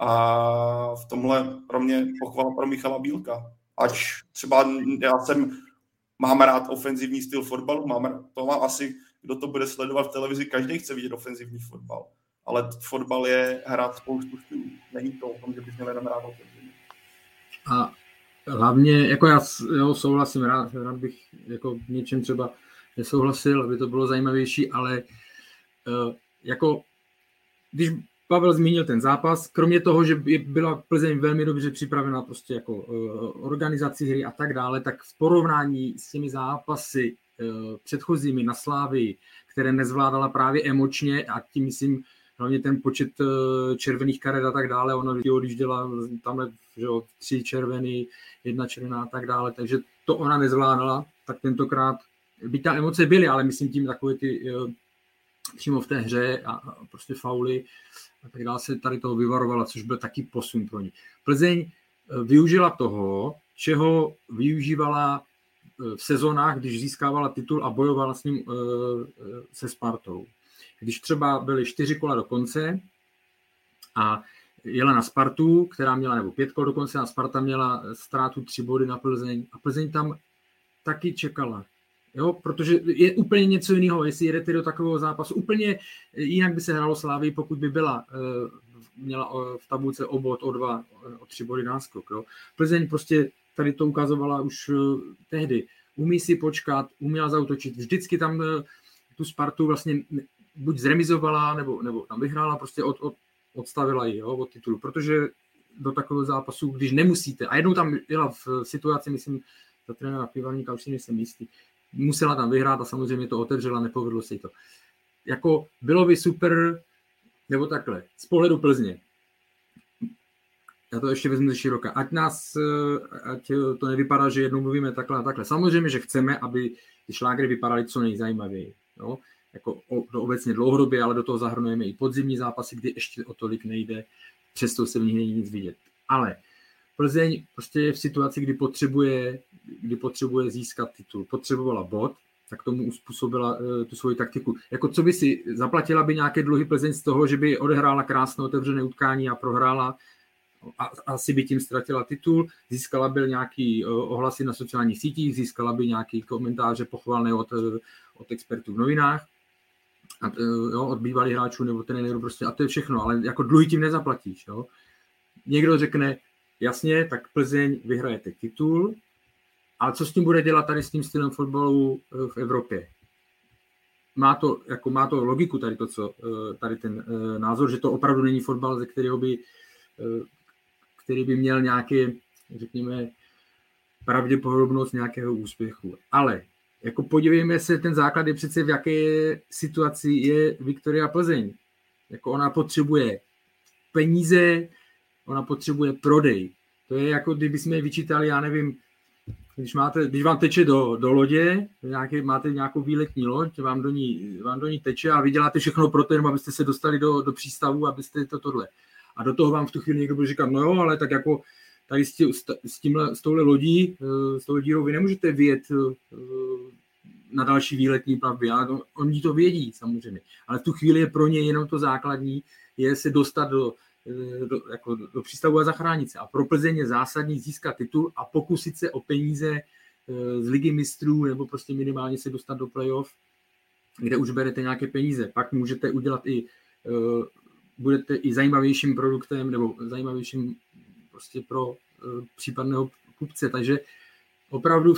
A v tomhle pro mě pochvala pro Michala Bílka. Ač třeba já jsem, mám rád ofenzivní styl fotbalu, mám, to má asi, kdo to bude sledovat v televizi, každý chce vidět ofenzivní fotbal. Ale fotbal je hrát spoustu stylů. Není to o tom, že bys měl jenom rád ofenzivní. A hlavně, jako já jo, souhlasím, rád, rád bych jako v něčem třeba nesouhlasil, aby to bylo zajímavější, ale uh, jako když Pavel zmínil ten zápas, kromě toho, že byla Plzeň velmi dobře připravená prostě jako uh, organizaci hry a tak dále, tak v porovnání s těmi zápasy uh, předchozími na Slávy, které nezvládala právě emočně a tím myslím hlavně ten počet červených karet a tak dále, ono když dělá tamhle že jo, tři červený, jedna červená a tak dále, takže to ona nezvládala, tak tentokrát, by ta emoce byly, ale myslím tím takové ty přímo v té hře a, a prostě fauly a tak dále se tady toho vyvarovala, což byl taky posun pro ní. Plzeň eh, využila toho, čeho využívala eh, v sezónách, když získávala titul a bojovala s ním eh, se Spartou. Když třeba byly čtyři kola do konce a jela na Spartu, která měla, nebo pět kol dokonce, a Sparta měla ztrátu tři body na Plzeň a Plzeň tam taky čekala. Jo, protože je úplně něco jiného, jestli jedete do takového zápasu. Úplně jinak by se hrálo Slávy, pokud by byla, měla v tabulce o bod, o dva, o tři body náskok. Jo. Plzeň prostě tady to ukazovala už tehdy. Umí si počkat, uměla zautočit. Vždycky tam tu Spartu vlastně buď zremizovala, nebo, nebo tam vyhrála, prostě od, od, odstavila ji jo, od titulu, protože do takového zápasu, když nemusíte, a jednou tam byla v situaci, myslím, za trenéra Pivaníka, už si nejsem jistý, musela tam vyhrát a samozřejmě to otevřela, nepovedlo se jí to. Jako bylo by super, nebo takhle, z pohledu Plzně, já to ještě vezmu ze široka, ať nás, ať to nevypadá, že jednou mluvíme takhle a takhle. Samozřejmě, že chceme, aby ty šlágry vypadaly co nejzajímavěji. Jo? Jako do obecně dlouhodobě, ale do toho zahrnujeme i podzimní zápasy, kdy ještě o tolik nejde, přesto se v nich není nic vidět. Ale Plzeň prostě je v situaci, kdy potřebuje, kdy potřebuje získat titul. Potřebovala bod, tak tomu uspůsobila uh, tu svoji taktiku. Jako co by si, zaplatila by nějaké dluhy Plzeň z toho, že by odehrála krásné otevřené utkání a prohrála a asi by tím ztratila titul, získala by nějaký uh, ohlasy na sociálních sítích, získala by nějaký komentáře pochvalné od, uh, od expertů v novinách a, e, jo, od bývalých hráčů nebo trenérů prostě a to je všechno, ale jako dluhy tím nezaplatíš. Jo. Někdo řekne, jasně, tak Plzeň vyhrajete titul, ale co s tím bude dělat tady s tím stylem fotbalu e, v Evropě? Má to, jako má to logiku tady to, co, e, tady ten názor, že to opravdu není fotbal, ze kterého by, který by měl nějaké, řekněme, pravděpodobnost nějakého úspěchu. Ale jako podívejme se, ten základ je přece v jaké situaci je Viktoria Plzeň. Jako ona potřebuje peníze, ona potřebuje prodej. To je jako kdyby jsme vyčítali, já nevím, když, máte, když vám teče do, do lodě, nějaké, máte nějakou výletní loď, vám do, ní, vám do ní teče a vy děláte všechno pro to, jenom abyste se dostali do, do přístavu, abyste to tohle. A do toho vám v tu chvíli někdo bude říkat, no jo, ale tak jako tady s, tí, s, tímhle, s touhle lodí, eh, s touhle dírou vy nemůžete vyjet eh, na další výletní plavby. Ale oni to vědí samozřejmě. Ale v tu chvíli je pro ně jenom to základní, je se dostat do, eh, do, jako do přístavu a zachránit se. A pro Plzeň je zásadní získat titul a pokusit se o peníze z ligy mistrů nebo prostě minimálně se dostat do playoff, kde už berete nějaké peníze. Pak můžete udělat i, budete i zajímavějším produktem nebo zajímavějším prostě pro uh, případného kupce. Takže opravdu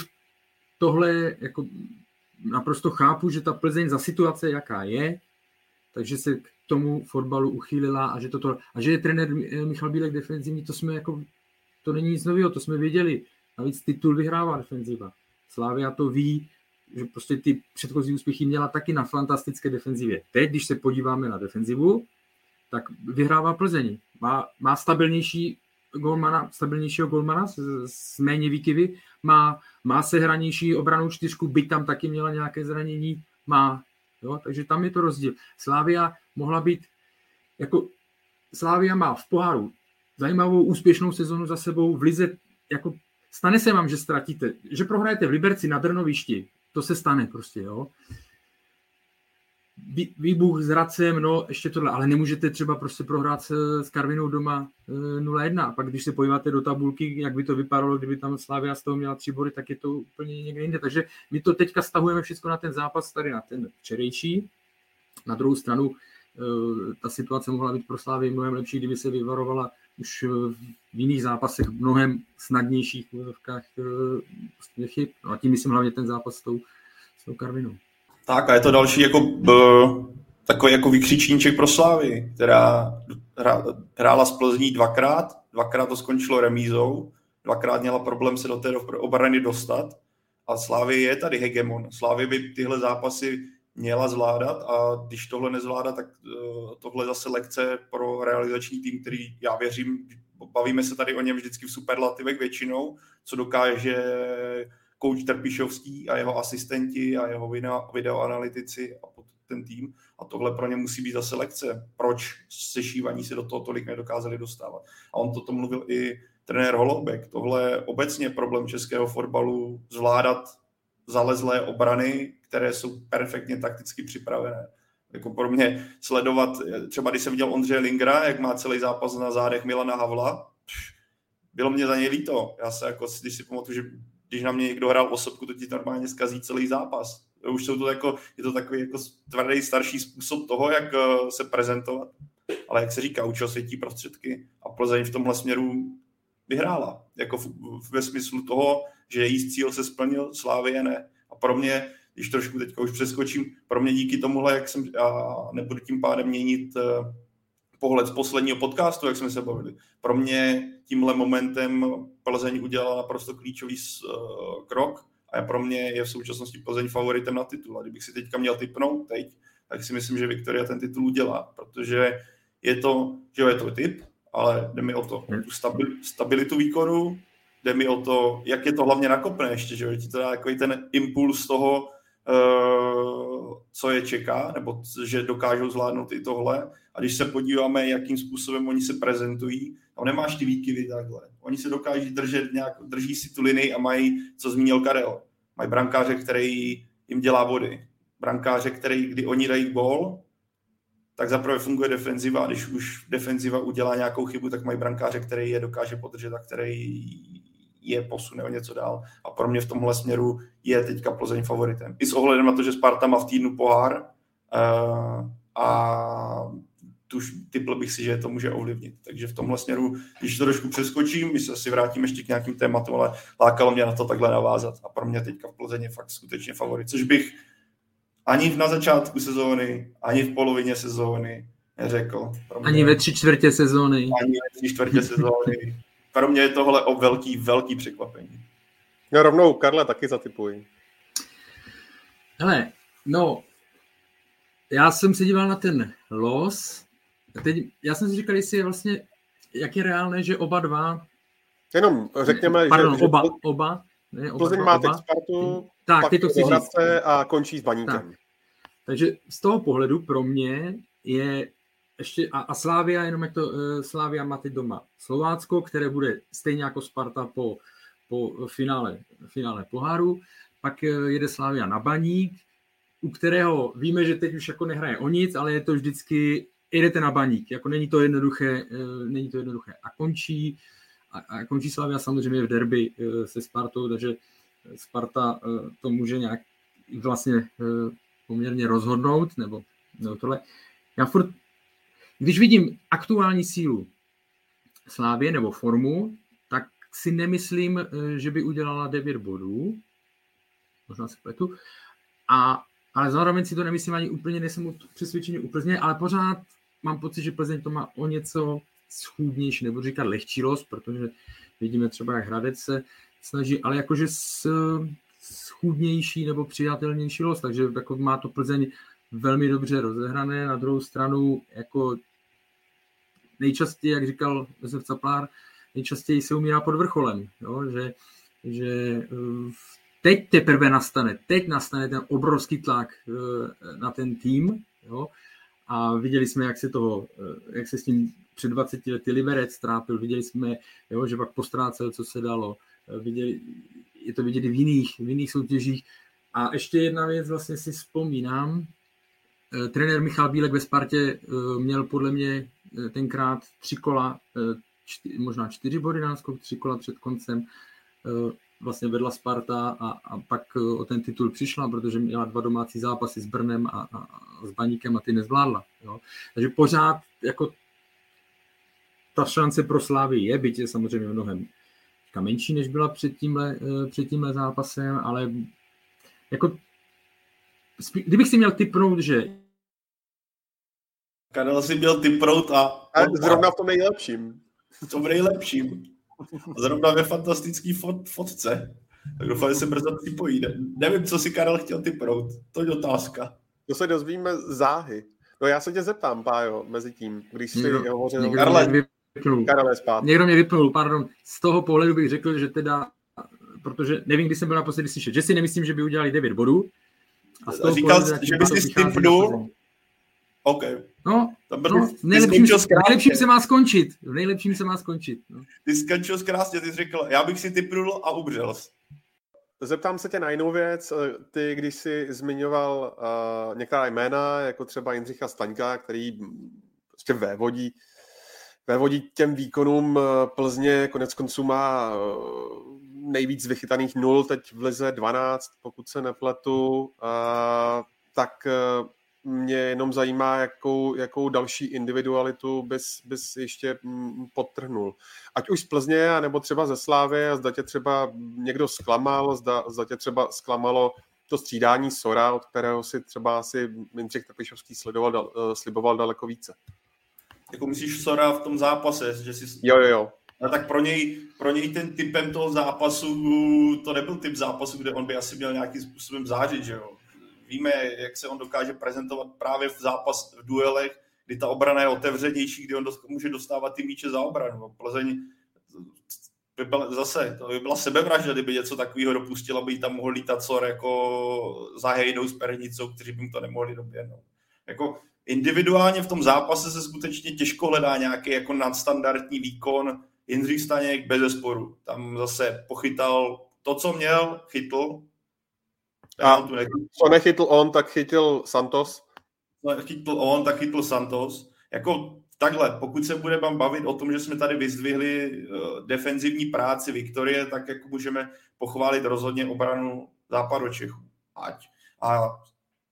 tohle jako naprosto chápu, že ta Plzeň za situace, jaká je, takže se k tomu fotbalu uchýlila a že, toto, a že je trenér Michal Bílek defenzivní, to jsme jako, to není nic nového, to jsme věděli. Navíc titul vyhrává defenziva. Slávia to ví, že prostě ty předchozí úspěchy měla taky na fantastické defenzivě. Teď, když se podíváme na defenzivu, tak vyhrává Plzeň. Má, má stabilnější golmana, stabilnějšího golmana s, s méně výkyvy, má, má sehranější obranou čtyřku, byť tam taky měla nějaké zranění, má. Jo? Takže tam je to rozdíl. Slávia mohla být, jako Slávia má v poháru zajímavou úspěšnou sezonu za sebou, v lize, jako stane se vám, že ztratíte, že prohrajete v Liberci na Drnovišti, to se stane prostě, jo výbuch s Racem, no ještě tohle, ale nemůžete třeba prostě prohrát s, Karvinou doma 0-1. A pak když se podíváte do tabulky, jak by to vypadalo, kdyby tam Slavia z toho měla tři body, tak je to úplně někde jinde. Takže my to teďka stahujeme všechno na ten zápas, tady na ten včerejší. Na druhou stranu eh, ta situace mohla být pro Slávy mnohem lepší, kdyby se vyvarovala už v jiných zápasech, mnohem snadnějších eh, prostě chyb. No a tím myslím hlavně ten zápas s tou, s tou Karvinou. Tak a je to další jako b, takový jako vykřičníček pro Slávy, která hrála z Plzní dvakrát, dvakrát to skončilo remízou, dvakrát měla problém se do té obrany dostat. A Slávy je tady hegemon. Slávy by tyhle zápasy měla zvládat a když tohle nezvládá, tak uh, tohle zase lekce pro realizační tým, který já věřím, bavíme se tady o něm vždycky v superlativech většinou, co dokáže kouč Trpišovský a jeho asistenti a jeho video, videoanalytici a ten tým. A tohle pro ně musí být zase lekce, proč sešívaní se do toho tolik nedokázali dostávat. A on toto mluvil i trenér Holoubek. Tohle je obecně problém českého fotbalu zvládat zalezlé obrany, které jsou perfektně takticky připravené. Jako pro mě sledovat, třeba když jsem viděl Ondřeje Lingra, jak má celý zápas na zádech Milana Havla, bylo mě za něj líto. Já se jako, když si pamatuju, že když na mě někdo hrál osobku, to ti normálně zkazí celý zápas. Už jsou to jako, je to takový jako tvrdý starší způsob toho, jak eh, se prezentovat. Ale jak se říká, učil světí prostředky a Plzeň v tomhle směru vyhrála. Jako v, ve smyslu toho, že její cíl se splnil, Slávě ne. A pro mě, když trošku teďka už přeskočím, pro mě díky tomuhle, jak jsem, a nebudu tím pádem měnit uh, pohled z posledního podcastu, jak jsme se bavili. Pro mě tímhle momentem Plzeň udělala naprosto klíčový uh, krok a pro mě je v současnosti Plzeň favoritem na titul. A kdybych si teďka měl typnout teď, tak si myslím, že Viktoria ten titul udělá, protože je to, že jo, je to typ, ale jde mi o to, tu stabil, stabilitu výkonu, jde mi o to, jak je to hlavně nakopné ještě, že jo, ti to dá takový ten impuls toho, co je čeká, nebo že dokážou zvládnout i tohle. A když se podíváme, jakým způsobem oni se prezentují, tam nemáš ty výkyvy takhle. Oni se dokáží držet nějak, drží si tu linii a mají, co zmínil Karel, mají brankáře, který jim dělá body. Brankáře, který, kdy oni dají gol, tak zaprvé funguje defenziva a když už defenziva udělá nějakou chybu, tak mají brankáře, který je dokáže podržet a který je posune o něco dál. A pro mě v tomhle směru je teďka Plzeň favoritem. I s ohledem na to, že Sparta má v týdnu pohár uh, a tuž typl bych si, že to může ovlivnit. Takže v tomhle směru, když to trošku přeskočím, my se si vrátíme ještě k nějakým tématům, ale lákalo mě na to takhle navázat. A pro mě teďka v Plzeň je fakt skutečně favorit, což bych ani na začátku sezóny, ani v polovině sezóny neřekl. Ani ve tři čtvrtě sezóny. Ani ve tři čtvrtě sezóny. Pro mě je tohle o velký, velký překvapení. Já rovnou Karle taky zatypuji. Hele, no, já jsem se díval na ten los. Teď, já jsem si říkal, jestli je vlastně, jak je reálné, že oba dva... Jenom řekněme, Pardon, že... oba, oba. Ne, oba Plzeň má teď Spartu, tak, pak ty to chci říct. a končí s Baníkem. Tak. Takže z toho pohledu pro mě je ještě, a, a Slávia, jenom jak to, uh, Slávia má teď doma Slovácko, které bude stejně jako Sparta po, po finále, finále poháru, pak uh, jede Slávia na Baník, u kterého víme, že teď už jako nehraje o nic, ale je to vždycky, jedete na Baník, jako není to jednoduché, uh, není to jednoduché. A končí, a, a končí Slavia samozřejmě v derby uh, se Spartou, takže Sparta uh, to může nějak vlastně uh, poměrně rozhodnout, nebo, nebo tohle. Já furt když vidím aktuální sílu Slávě nebo formu, tak si nemyslím, eh, že by udělala 9 bodů. Možná se pletu. A, ale zároveň si to nemyslím ani úplně, nejsem přesvědčený úplně, ale pořád mám pocit, že Plzeň to má o něco schůdnější, nebo říkat lehčí los, protože vidíme třeba, jak Hradec se snaží, ale jakože s, schůdnější nebo přijatelnější los, takže jako má to Plzeň velmi dobře rozehrané. Na druhou stranu, jako nejčastěji, jak říkal Josef Caplár, nejčastěji se umírá pod vrcholem, jo? Že, že eh, teď teprve nastane, teď nastane ten obrovský tlak eh, na ten tým, jo? a viděli jsme, jak se, toho, eh, jak se s tím před 20 lety Liberec trápil, viděli jsme, jo, že pak postrácel, co se dalo, viděli, je to vidět v jiných, v jiných soutěžích. A ještě jedna věc, vlastně si vzpomínám, trenér Michal Bílek ve Spartě měl podle mě Eh, tenkrát tři kola, eh, čty, možná čtyři body náskok, tři kola před koncem eh, vlastně vedla Sparta a, a pak o ten titul přišla, protože měla dva domácí zápasy s Brnem a, a, a s Baníkem a ty nezvládla. Jo. Takže pořád jako ta šance pro Slávy je, byť je samozřejmě mnohem menší, než byla před tímhle, před tímhle zápasem, ale jako kdybych si měl typnout, že Karel si měl typrout a... a zrovna v tom nejlepším. V tom nejlepším. Zrovna ve fantastický fot, fotce. Tak doufám, že se brzo typojí. Ne, nevím, co si Karel chtěl typrout. To je otázka. To se dozvíme záhy. No já se tě zeptám, Pájo, mezi tím, když jsi někdo, hovořil... Někdo Karle, mě vypnul. Karle spát. Někdo mě vypnul, pardon. Z toho pohledu bych řekl, že teda, protože nevím, kdy jsem byl naposledy slyšet, že si nemyslím, že by udělali 9 bodů. A z toho Říkal, pohledu, že by si typnul, OK. No, no v nejlepším, v nejlepším se má skončit. V nejlepším se má skončit. No. Ty skončil krásně, ty jsi řekl, já bych si typnul a umřel. zeptám se tě na jinou věc. Ty, když jsi zmiňoval uh, některá jména, jako třeba Jindřicha Staňka, který prostě vévodí, vévodí těm výkonům Plzně, konec konců má nejvíc vychytaných nul, teď v lize 12, pokud se nepletu, uh, tak mě jenom zajímá, jakou, jakou další individualitu bys, bys ještě mm, podtrhnul. Ať už z Plzně, nebo třeba ze Slávy, a zda tě třeba někdo zklamal, zda, zda tě třeba zklamalo to střídání Sora, od kterého si třeba asi Jindřich Trpišovský sledoval, dal, uh, sliboval daleko více. Jako myslíš Sora v tom zápase? Že jsi... Jo, jo, jo. No, tak pro něj, pro něj ten typem toho zápasu, to nebyl typ zápasu, kde on by asi měl nějakým způsobem zářit, že jo víme, jak se on dokáže prezentovat právě v zápas, v duelech, kdy ta obrana je otevřenější, kdy on dost, může dostávat ty míče za obranu. Plzeň by byla, zase, to by byla sebevražda, kdyby něco takového dopustil, aby tam mohl lítat Sor jako za hejdou s Pernicou, kteří by mu to nemohli doběhnout. Jako individuálně v tom zápase se skutečně těžko hledá nějaký jako nadstandardní výkon. Jindřich Staněk bez zesporu. Tam zase pochytal to, co měl, chytl, a co nechytl on, tak chytil Santos. Co nechytl on, tak chytl Santos. Jako takhle, pokud se budeme bavit o tom, že jsme tady vyzdvihli uh, defenzivní práci Viktorie, tak jako můžeme pochválit rozhodně obranu západu Čechů. Ať. A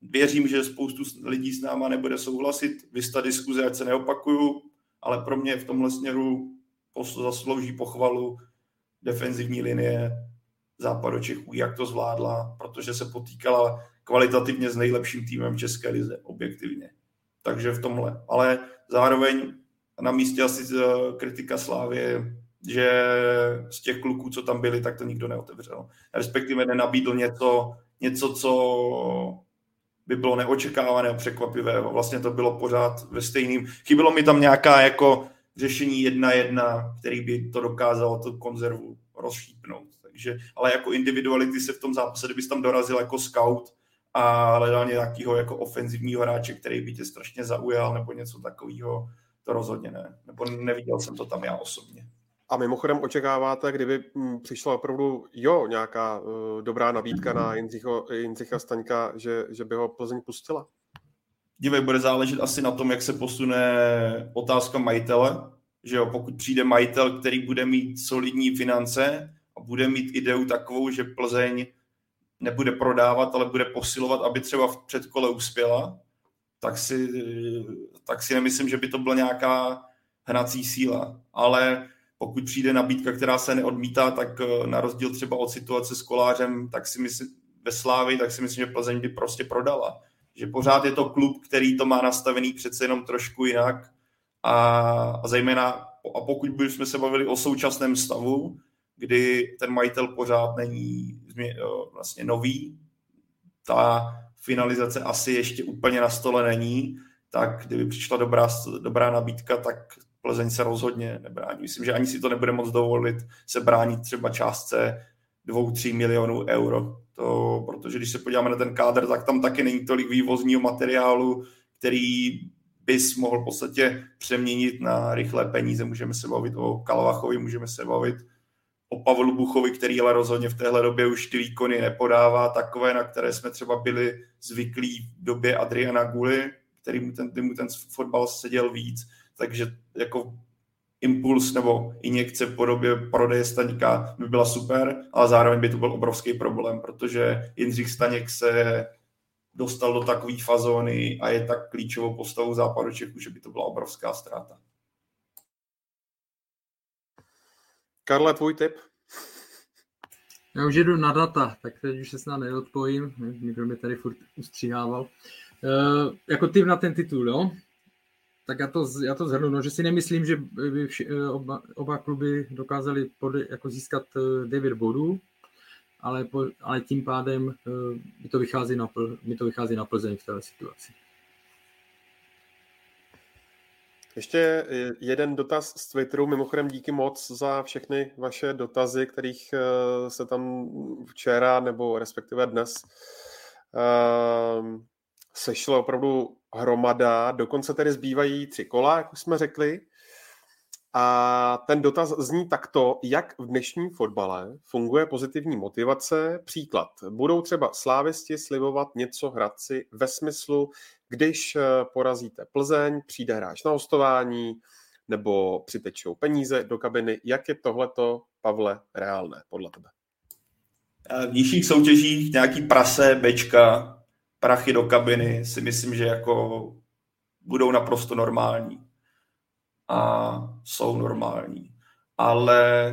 věřím, že spoustu lidí s náma nebude souhlasit. Vysta diskuze, ať se neopakuju, ale pro mě v tomhle směru zaslouží pochvalu defenzivní linie západu Čechů, jak to zvládla, protože se potýkala kvalitativně s nejlepším týmem České lize, objektivně. Takže v tomhle. Ale zároveň na místě asi eh, kritika Slávě, že z těch kluků, co tam byli, tak to nikdo neotevřel. Respektive nenabídl něco, něco co by bylo neočekávané a překvapivé. Vlastně to bylo pořád ve stejným. Chybilo mi tam nějaká jako řešení jedna jedna, který by to dokázalo tu konzervu rozšípnout. Takže, ale jako individuality se v tom zápase, kdybys tam dorazil jako scout a hledal nějakého jako ofenzivního hráče, který by tě strašně zaujal nebo něco takového, to rozhodně ne. Nebo neviděl jsem to tam já osobně. A mimochodem očekáváte, kdyby hm, přišla opravdu, jo, nějaká uh, dobrá nabídka na Jindřicho, Jindřicha Staňka, že, že by ho Plzeň pustila? Dívej, bude záležet asi na tom, jak se posune otázka majitele, že jo, pokud přijde majitel, který bude mít solidní finance, a bude mít ideu takovou, že Plzeň nebude prodávat, ale bude posilovat, aby třeba v předkole uspěla, tak si, tak si nemyslím, že by to byla nějaká hnací síla. Ale pokud přijde nabídka, která se neodmítá, tak eh, na rozdíl třeba od situace s Kolářem, tak si myslím, ve Slávi, tak si myslím, že Plzeň by prostě prodala. Že pořád je to klub, který to má nastavený přece jenom trošku jinak a, a zejména a pokud bychom se bavili o současném stavu, kdy ten majitel pořád není vlastně nový, ta finalizace asi ještě úplně na stole není, tak kdyby přišla dobrá, dobrá nabídka, tak Plzeň se rozhodně nebrání. Myslím, že ani si to nebude moc dovolit se bránit třeba částce 2-3 milionů euro. To, protože když se podíváme na ten kádr, tak tam taky není tolik vývozního materiálu, který bys mohl v podstatě přeměnit na rychlé peníze. Můžeme se bavit o Kalvachovi, můžeme se bavit o Pavlu Buchovi, který ale rozhodně v téhle době už ty výkony nepodává, takové, na které jsme třeba byli zvyklí v době Adriana Guly, který mu ten, mu ten fotbal seděl víc, takže jako impuls nebo injekce v podobě prodeje Staňka by byla super, ale zároveň by to byl obrovský problém, protože Jindřich Staněk se dostal do takové fazóny a je tak klíčovou postavou západu Čechu, že by to byla obrovská ztráta. Karle, tvůj tip? Já už jedu na data, tak teď už se snad neodpojím, někdo mě tady furt ustříhával. Uh, jako tip na ten titul, jo? Tak já to, já to zhrnu, no, že si nemyslím, že by vši, eh, oba, oba kluby dokázali pod, jako získat 9 eh, bodů, ale, po, ale tím pádem uh, mi, to vychází na, mi to vychází na Plzeň v této situaci. Ještě jeden dotaz z Twitteru. Mimochodem díky moc za všechny vaše dotazy, kterých eh, se tam včera nebo respektive dnes ehm, sešlo opravdu hromada. Dokonce tedy zbývají tři kola, jak už jsme řekli. A ten dotaz zní takto, jak v dnešním fotbale funguje pozitivní motivace. Příklad. Budou třeba slávisti slibovat něco hradci ve smyslu, když eh, porazíte Plzeň, přijde hráč na hostování, nebo přitečou peníze do kabiny. Jak je tohleto, Pavle, reálné podle tebe? V nižších soutěžích nějaký prase, bečka, prachy do kabiny si myslím, že jako budou naprosto normální. A jsou normální. Ale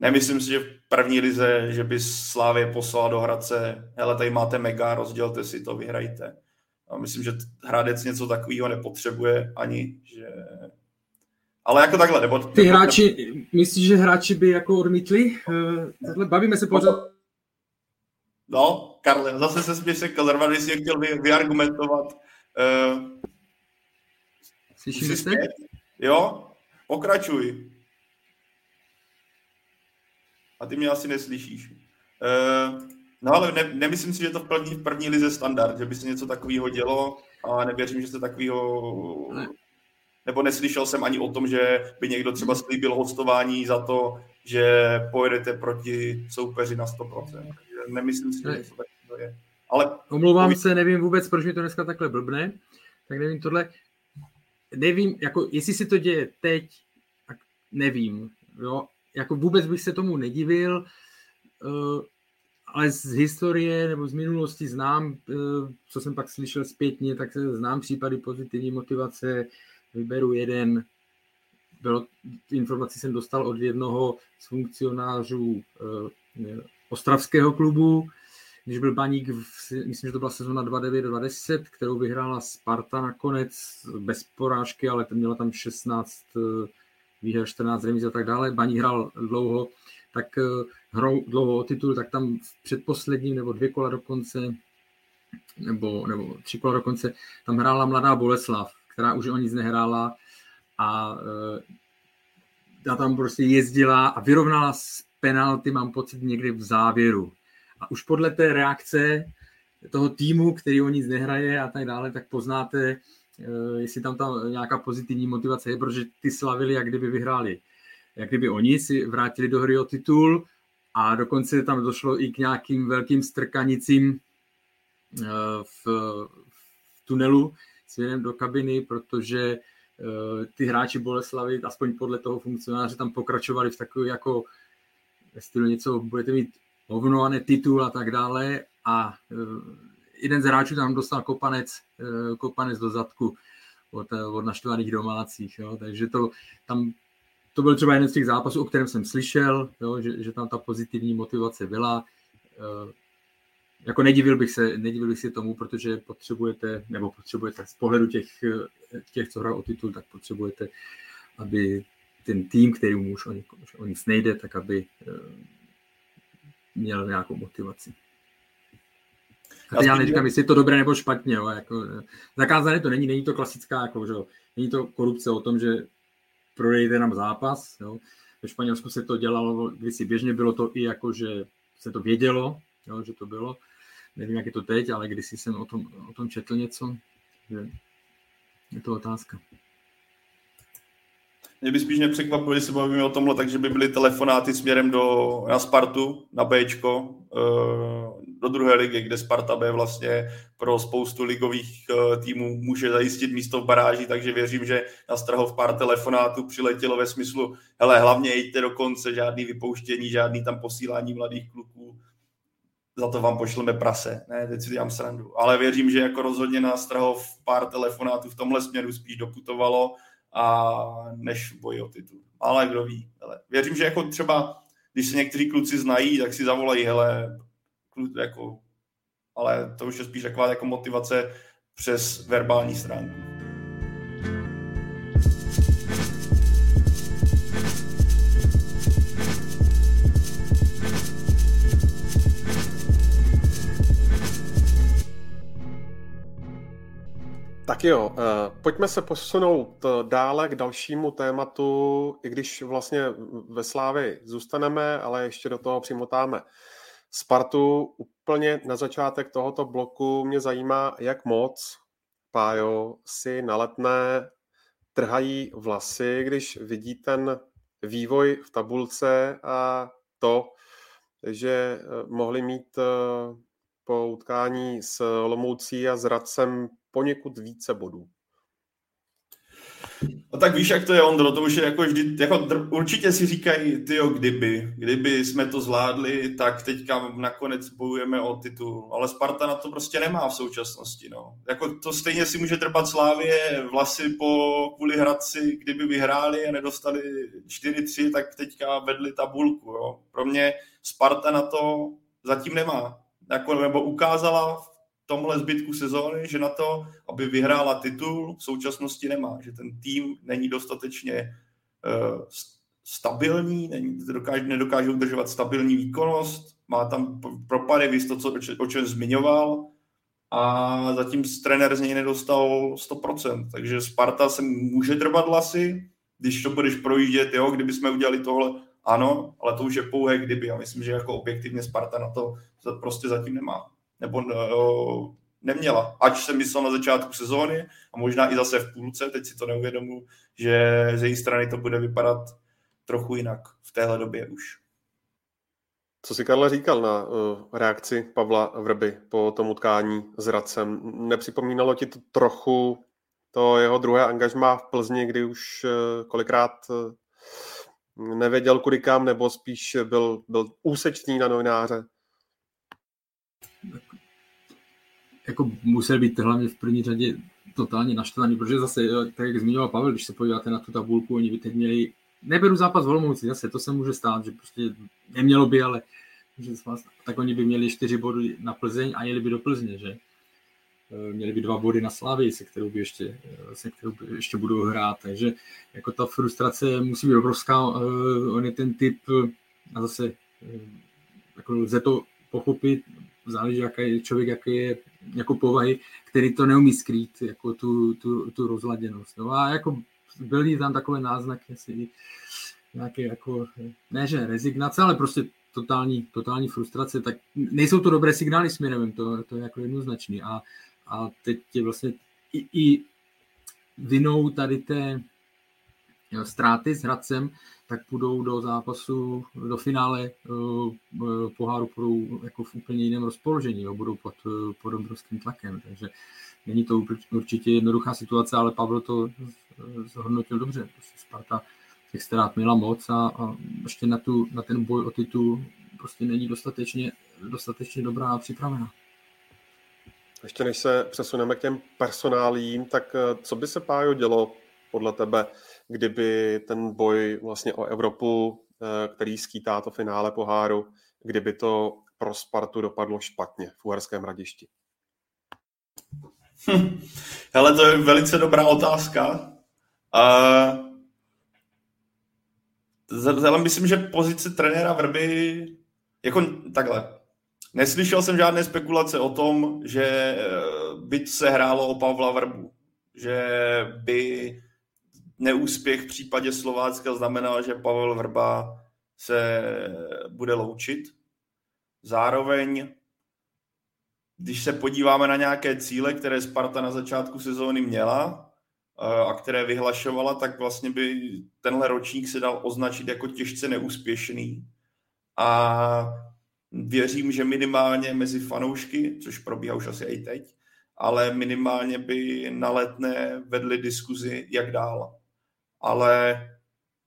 nemyslím si, že v první lize, že by Slávě poslala do Hradce, hele, tady máte mega, rozdělte si to, vyhrajte. A myslím, že Hradec něco takového nepotřebuje ani, že... Ale jako takhle, nebo... Ty hráči, myslíš, že hráči by jako odmítli? Uh, bavíme se pořád No, Karle, zase se spíš sekl, když jsi chtěl vy, vyargumentovat. Uh, Slyšíme se? Jo, pokračuj. A ty mě asi neslyšíš. Uh, no ale ne, nemyslím si, že to v první, v první lize standard, že by se něco takového dělo a nevěřím, že se takového... Ne. Nebo neslyšel jsem ani o tom, že by někdo třeba slíbil hostování za to, že pojedete proti soupeři na 100% nemyslím si, že něco takového je. Ale Omlouvám se, nevím vůbec, proč mi to dneska takhle blbne, tak nevím tohle. Nevím, jako jestli se to děje teď, tak nevím. Jo? Jako vůbec bych se tomu nedivil, uh, ale z historie nebo z minulosti znám, uh, co jsem pak slyšel zpětně, tak se znám případy pozitivní motivace, vyberu jeden, bylo, informaci jsem dostal od jednoho z funkcionářů uh, ostravského klubu, když byl Baník, v, myslím, že to byla sezona 29-20, kterou vyhrála Sparta nakonec bez porážky, ale měla tam 16 eh, výher, 14 remíz a tak dále. Baník hrál dlouho, tak eh, hrou dlouho o titul, tak tam v předposledním nebo dvě kola dokonce, nebo, nebo tři kola dokonce, tam hrála mladá Boleslav, která už o nic nehrála a ta tam prostě jezdila a vyrovnala s penalty, mám pocit, někdy v závěru. A už podle té reakce toho týmu, který o nic nehraje a tak dále, tak poznáte, eh, jestli tam ta nějaká pozitivní motivace je, protože ty slavili, jak kdyby vyhráli. Jak kdyby oni si vrátili do hry o titul a dokonce tam došlo i k nějakým velkým strkanicím eh, v, v tunelu směrem do kabiny, protože eh, ty hráči Boleslavy, aspoň podle toho funkcionáře, tam pokračovali v takové jako stylu něco, budete mít hovno a ne titul a tak dále a uh, jeden z hráčů tam dostal kopanec, uh, kopanec do zadku od, uh, od naštvaných domácích, jo, takže to tam to byl třeba jeden z těch zápasů, o kterém jsem slyšel, jo, že, že tam ta pozitivní motivace byla. Jako nedivil bych se, nedivil bych se tomu, protože potřebujete, nebo potřebujete z pohledu těch, těch co hrají o titul, tak potřebujete, aby ten tým, který už o, o nic nejde, tak aby eh, měl nějakou motivaci. A já neříkám, jestli je to dobré nebo špatně. Jo, jako, eh, zakázané to není, není to klasická, jako, že, není to korupce o tom, že prodejte nám zápas. Jo. Ve Španělsku se to dělalo kdysi běžně, bylo to i jako, že se to vědělo, jo, že to bylo. Nevím, jak je to teď, ale kdysi jsem o tom, o tom četl něco, že je to otázka. Mě by spíš nepřekvapilo, když se bavíme o tomhle, takže by byly telefonáty směrem do, na Spartu, na Bčko, eh, do druhé ligy, kde Sparta B vlastně pro spoustu ligových eh, týmů může zajistit místo v baráži, takže věřím, že na Strahov pár telefonátů přiletělo ve smyslu, hele, hlavně jděte do konce, žádný vypouštění, žádný tam posílání mladých kluků, za to vám pošleme prase. Ne, teď si dělám srandu. Ale věřím, že jako rozhodně na Strahov pár telefonátů v tomhle směru spíš doputovalo, a než boji o titul. Ale kdo ví. Hele. Věřím, že jako třeba, když se někteří kluci znají, tak si zavolají, hele, kluk, jako, ale to už je spíš taková jako motivace přes verbální stránku. Tak jo, eh, pojďme se posunout eh, dále k dalšímu tématu, i když vlastně ve Slávi zůstaneme, ale ještě do toho přimotáme Spartu. Úplně na začátek tohoto bloku mě zajímá, jak moc, Pájo, si na letné trhají vlasy, když vidí ten vývoj v tabulce a to, že mohli mít po utkání s Lomoucí a s Radcem poněkud více bodů. No tak víš, jak to je, Ondro, to už je jako vždy, jako určitě si říkají, ty kdyby, kdyby jsme to zvládli, tak teďka nakonec bojujeme o titul, ale Sparta na to prostě nemá v současnosti, no. Jako to stejně si může trpat Slávě vlasy po kvůli Hradci, kdyby vyhráli a nedostali 4-3, tak teďka vedli tabulku, jo. Pro mě Sparta na to zatím nemá, jako, nebo ukázala tomhle zbytku sezóny, že na to, aby vyhrála titul, v současnosti nemá, že ten tým není dostatečně uh, stabilní, není, dokáže, nedokáže udržovat stabilní výkonnost, má tam propady, víš to, co, o čem zmiňoval, a zatím trenér z něj nedostal 100%, takže Sparta se může drbat hlasy, když to budeš projíždět, jo, kdyby jsme udělali tohle, ano, ale to už je pouhé kdyby. Já myslím, že jako objektivně Sparta na to prostě zatím nemá nebo no, neměla. Ač jsem myslel na začátku sezóny a možná i zase v půlce, teď si to neuvědomu, že z její strany to bude vypadat trochu jinak v téhle době už. Co si Karla říkal na uh, reakci Pavla Vrby po tom utkání s Radcem? Nepřipomínalo ti to trochu to jeho druhé angažmá v Plzni, kdy už uh, kolikrát uh, nevěděl kudy kam, nebo spíš byl, byl úsečný na novináře? Jako musel být hlavně v první řadě totálně naštvaný, protože zase, tak jak zmiňoval Pavel, když se podíváte na tu tabulku, oni by teď měli, neberu zápas v zase to se může stát, že prostě nemělo by, ale že tak oni by měli čtyři body na Plzeň a jeli by do Plzně, že? Eh, měli by dva body na Slavii, se kterou by ještě, eh, se kterou by ještě budou hrát, takže jako ta frustrace musí být obrovská, eh, on je ten typ, a zase jako lze to pochopit, záleží, jaký je člověk, jaký je jako povahy, který to neumí skrýt, jako tu, tu, tu rozladěnost. No a jako byly tam takové náznaky, asi nějaké jako, ne že rezignace, ale prostě totální, totální frustrace, tak nejsou to dobré signály směrem, to, to je jako jednoznačný. A, a teď je vlastně i, i vinou tady té jo, ztráty s Hradcem, tak půjdou do zápasu, do finále uh, poháru budou jako v úplně jiném rozpoložení, jo, budou pod, uh, pod obrovským tlakem, takže není to určitě jednoduchá situace, ale Pavel to zhodnotil dobře. Prostě Sparta těch ztrát měla moc a, a ještě na, tu, na ten boj o titul prostě není dostatečně, dostatečně dobrá a připravená. Ještě než se přesuneme k těm personálím, tak co by se, Pájo, dělo podle tebe kdyby ten boj vlastně o Evropu, eh, který skýtá to finále poháru, kdyby to pro Spartu dopadlo špatně v Uherském radišti? Hm. Hele, to je velice dobrá otázka. Uh, ale myslím, že pozice trenéra Vrby, jako takhle, neslyšel jsem žádné spekulace o tom, že eh, by se hrálo o Pavla Vrbu, že by neúspěch v případě Slovácka znamenal, že Pavel Vrba se bude loučit. Zároveň, když se podíváme na nějaké cíle, které Sparta na začátku sezóny měla eh, a které vyhlašovala, tak vlastně by tenhle ročník se dal označit jako těžce neúspěšný. A věřím, že minimálně mezi fanoušky, což probíhá už asi i teď, ale minimálně by na letné vedli diskuzi, jak dál ale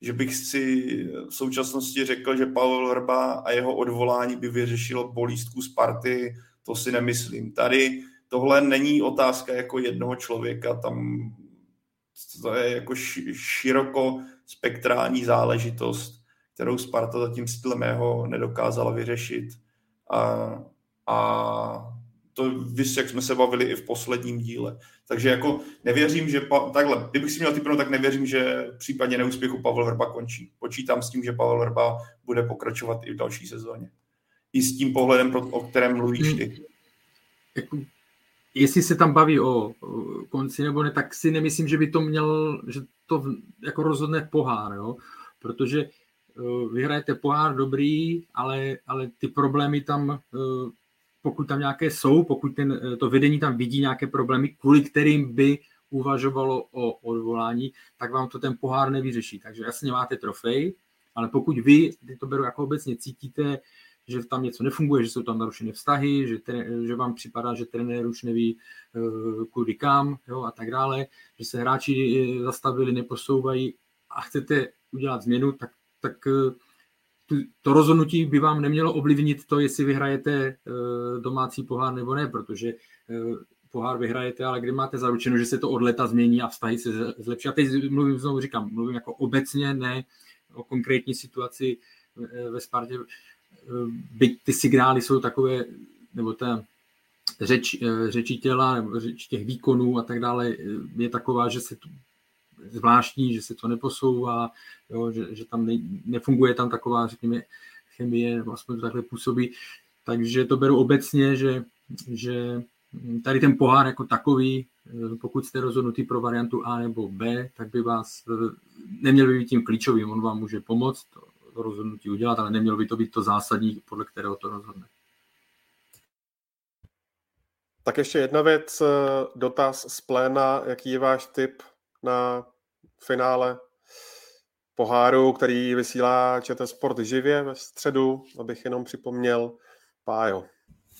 že bych si v současnosti řekl, že Pavel Vrba a jeho odvolání by vyřešilo bolístku Sparty, to si nemyslím. Tady tohle není otázka jako jednoho člověka, tam to je jako široko spektrální záležitost, kterou Sparta zatím stylem mého nedokázala vyřešit. A, a to vys, jak jsme se bavili i v posledním díle. Takže jako nevěřím, že pa, takhle, kdybych si měl typnout, tak nevěřím, že v případě neúspěchu Pavel Vrba končí. Počítám s tím, že Pavel Vrba bude pokračovat i v další sezóně. I s tím pohledem, o kterém mluvíš ty. Hmm. Jako, jestli se tam baví o, konci nebo ne, tak si nemyslím, že by to měl, že to jako rozhodne pohár, jo? protože uh, vyhrajete pohár dobrý, ale, ale ty problémy tam uh, pokud tam nějaké jsou, pokud ten, eh, to vedení tam vidí nějaké problémy, kvůli kterým by uvažovalo o odvolání, tak vám to ten pohár nevyřeší. Takže jasně máte trofej, ale pokud vy, to beru jako obecně, cítíte, že tam něco nefunguje, že jsou tam narušené vztahy, že, tre, že vám připadá, že trenér už neví uh, kudy kam jo, a tak dále, že se hráči eh, zastavili, neposouvají a chcete udělat změnu, tak, tak to rozhodnutí by vám nemělo ovlivnit to, jestli vyhrajete uh, domácí pohár nebo ne, protože uh, pohár vyhrajete, ale kdy máte zaručeno, že se to od leta změní a vztahy se zlepší. A teď mluvím, znovu říkám, mluvím jako obecně, ne o konkrétní situaci ve Spartě, byť ty signály jsou takové, nebo ta řeč, řeči těla, nebo řeč těch výkonů a tak dále je taková, že se zvláštní, že se to neposouvá, jo, že, že tam ne, nefunguje tam taková, řekněme, chemie, nebo aspoň to takhle působí. Takže to beru obecně, že, že tady ten pohár jako takový, pokud jste rozhodnutý pro variantu A nebo B, tak by vás neměl by být tím klíčovým, on vám může pomoct, to rozhodnutí udělat, ale nemělo by to být to zásadní, podle kterého to rozhodne. Tak ještě jedna věc, eh, dotaz z pléna, jaký je váš tip na finále poháru, který vysílá ČT Sport živě ve středu, abych jenom připomněl Pájo.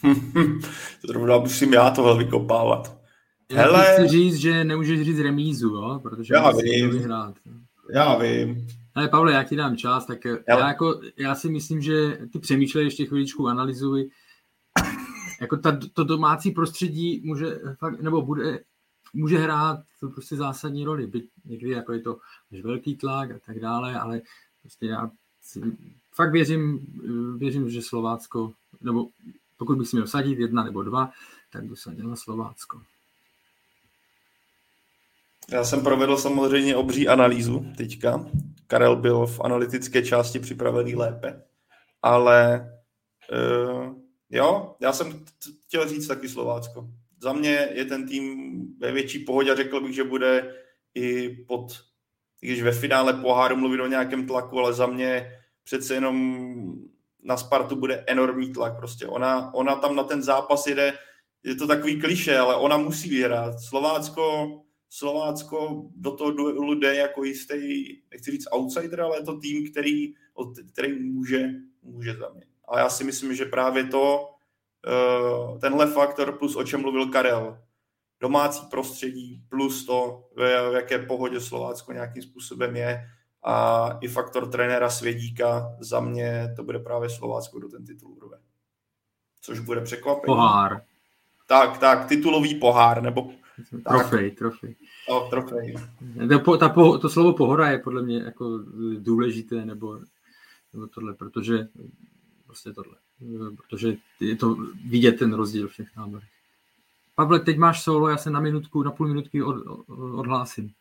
to zrovna musím já tohle vykopávat. Hele... Chci říct, že nemůžeš říct remízu, jo? protože já vím. vyhrát. Já vím. Ale Pavle, já ti dám čas, tak já, já, jako, já si myslím, že ty přemýšlej ještě chviličku, analyzuj. Jako ta, to domácí prostředí může, fakt, nebo bude, může hrát prostě zásadní roli. Byť někdy jako je to velký tlak a tak dále, ale prostě já fakt věřím, věřím, že Slovácko, nebo pokud bych si měl sadit jedna nebo dva, tak bych sadil na Slovácko. Já jsem provedl samozřejmě obří analýzu teďka. Karel byl v analytické části připravený lépe, ale uh, jo, já jsem chtěl říct taky Slovácko. Za mě je ten tým ve větší pohodě a řekl bych, že bude i pod, když ve finále poháru mluvit o nějakém tlaku, ale za mě přece jenom na Spartu bude enormní tlak. Prostě ona, ona tam na ten zápas jede, je to takový kliše, ale ona musí vyhrát. Slovácko Slovácko do toho duelu jde jako jistý, nechci říct outsider, ale je to tým, který, který může, může za mě. A já si myslím, že právě to, tenhle faktor plus o čem mluvil Karel, domácí prostředí plus to, v jaké pohodě Slovácko nějakým způsobem je a i faktor trenéra Svědíka, za mě to bude právě Slovácko do ten titul urve. Což bude překvapení. Pohár. Tak, tak, titulový pohár, nebo Trofej, trofej. O, trofej. To, ta, to slovo pohora je podle mě jako důležité, nebo, nebo tohle, protože prostě tohle, protože je to vidět ten rozdíl v těch náborech. Pavle, teď máš solo, já se na minutku, na půl minutky od, odhlásím.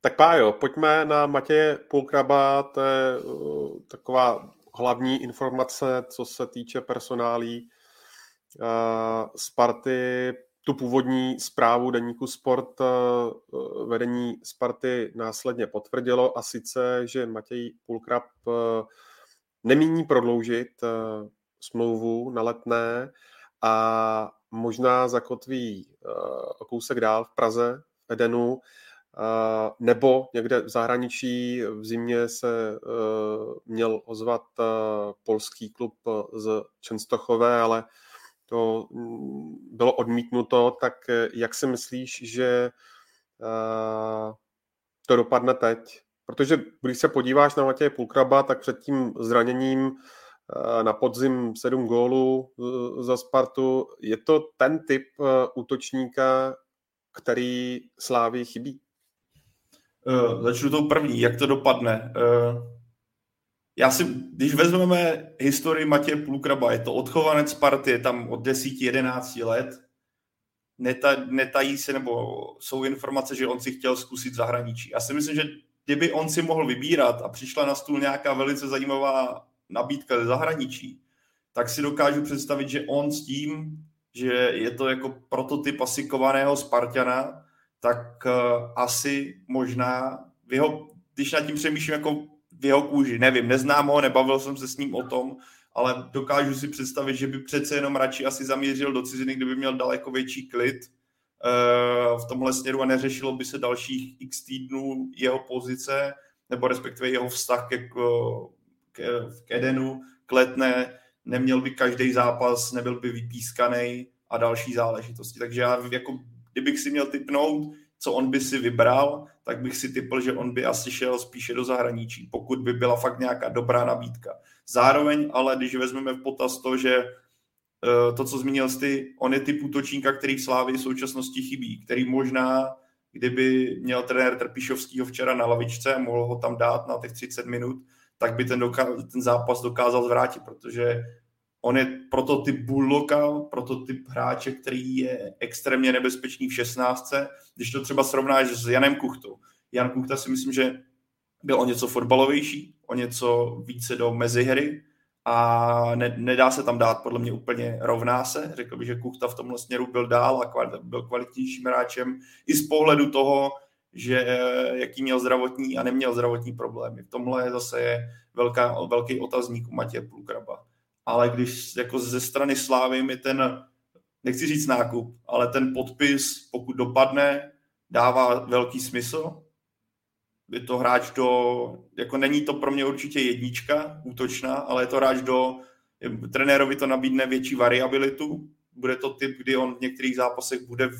Tak Pájo, pojďme na Matěje Půlkraba, to je uh, taková hlavní informace, co se týče personálí Sparty tu původní zprávu deníku Sport vedení Sparty následně potvrdilo a sice, že Matěj Pulkrab nemíní prodloužit smlouvu na letné a možná zakotví kousek dál v Praze, v Edenu, nebo někde v zahraničí. V zimě se měl ozvat polský klub z Čenstochové, ale to mm, bylo odmítnuto, tak eh, jak si myslíš, že eh, to dopadne teď? Protože když se podíváš na Matěje Pulkraba, tak před tím zraněním eh, na podzim sedm gólů za Spartu, je to ten typ útočníka, který Slávy chybí? začnu tou první, jak to dopadne já si, když vezmeme historii Matěje Půlkraba, je to odchovanec party, je tam od 10-11 let, Neta, netají se, nebo jsou informace, že on si chtěl zkusit zahraničí. Já si myslím, že kdyby on si mohl vybírat a přišla na stůl nějaká velice zajímavá nabídka ze zahraničí, tak si dokážu představit, že on s tím, že je to jako prototyp asi kovaného Spartana, tak uh, asi možná, jeho, když nad tím přemýšlím jako v jeho kůži. Nevím, neznám ho, nebavil jsem se s ním o tom, ale dokážu si představit, že by přece jenom radši asi zamířil do ciziny, kdyby měl daleko větší klid uh, v tomhle směru a neřešilo by se dalších x týdnů jeho pozice, nebo respektive jeho vztah ke, ke, k Edenu, k Letné, neměl by každý zápas, nebyl by vypískaný a další záležitosti. Takže já jako, kdybych si měl typnout, co on by si vybral, tak bych si typl, že on by asi šel spíše do zahraničí, pokud by byla fakt nějaká dobrá nabídka. Zároveň ale, když vezmeme v potaz to, že eh, to, co zmínil jsi, on je typ útočníka, který v Slávii v současnosti chybí, který možná, kdyby měl trenér Trpišovskýho včera na lavičce a mohl ho tam dát na těch 30 minut, tak by ten, doká- ten zápas dokázal zvrátit, protože on je prototyp bulldoga, prototyp hráče, který je extrémně nebezpečný v 16. Když to třeba srovnáš s Janem Kuchtou. Jan Kuchta si myslím, že byl o něco fotbalovější, o něco více do mezihry a ne, nedá se tam dát podle mě úplně rovná se. Řekl bych, že Kuchta v tomhle směru byl dál a kvalit, byl kvalitnějším hráčem i z pohledu toho, že jaký měl zdravotní a neměl zdravotní problémy. V tomhle zase je velká, velký otazník u Matěje Pulkraba ale když jako ze strany Slávy mi ten, nechci říct nákup, ale ten podpis, pokud dopadne, dává velký smysl. Je to hráč do, jako není to pro mě určitě jednička útočná, ale je to hráč do, trenérovi to nabídne větší variabilitu, bude to typ, kdy on v některých zápasech bude,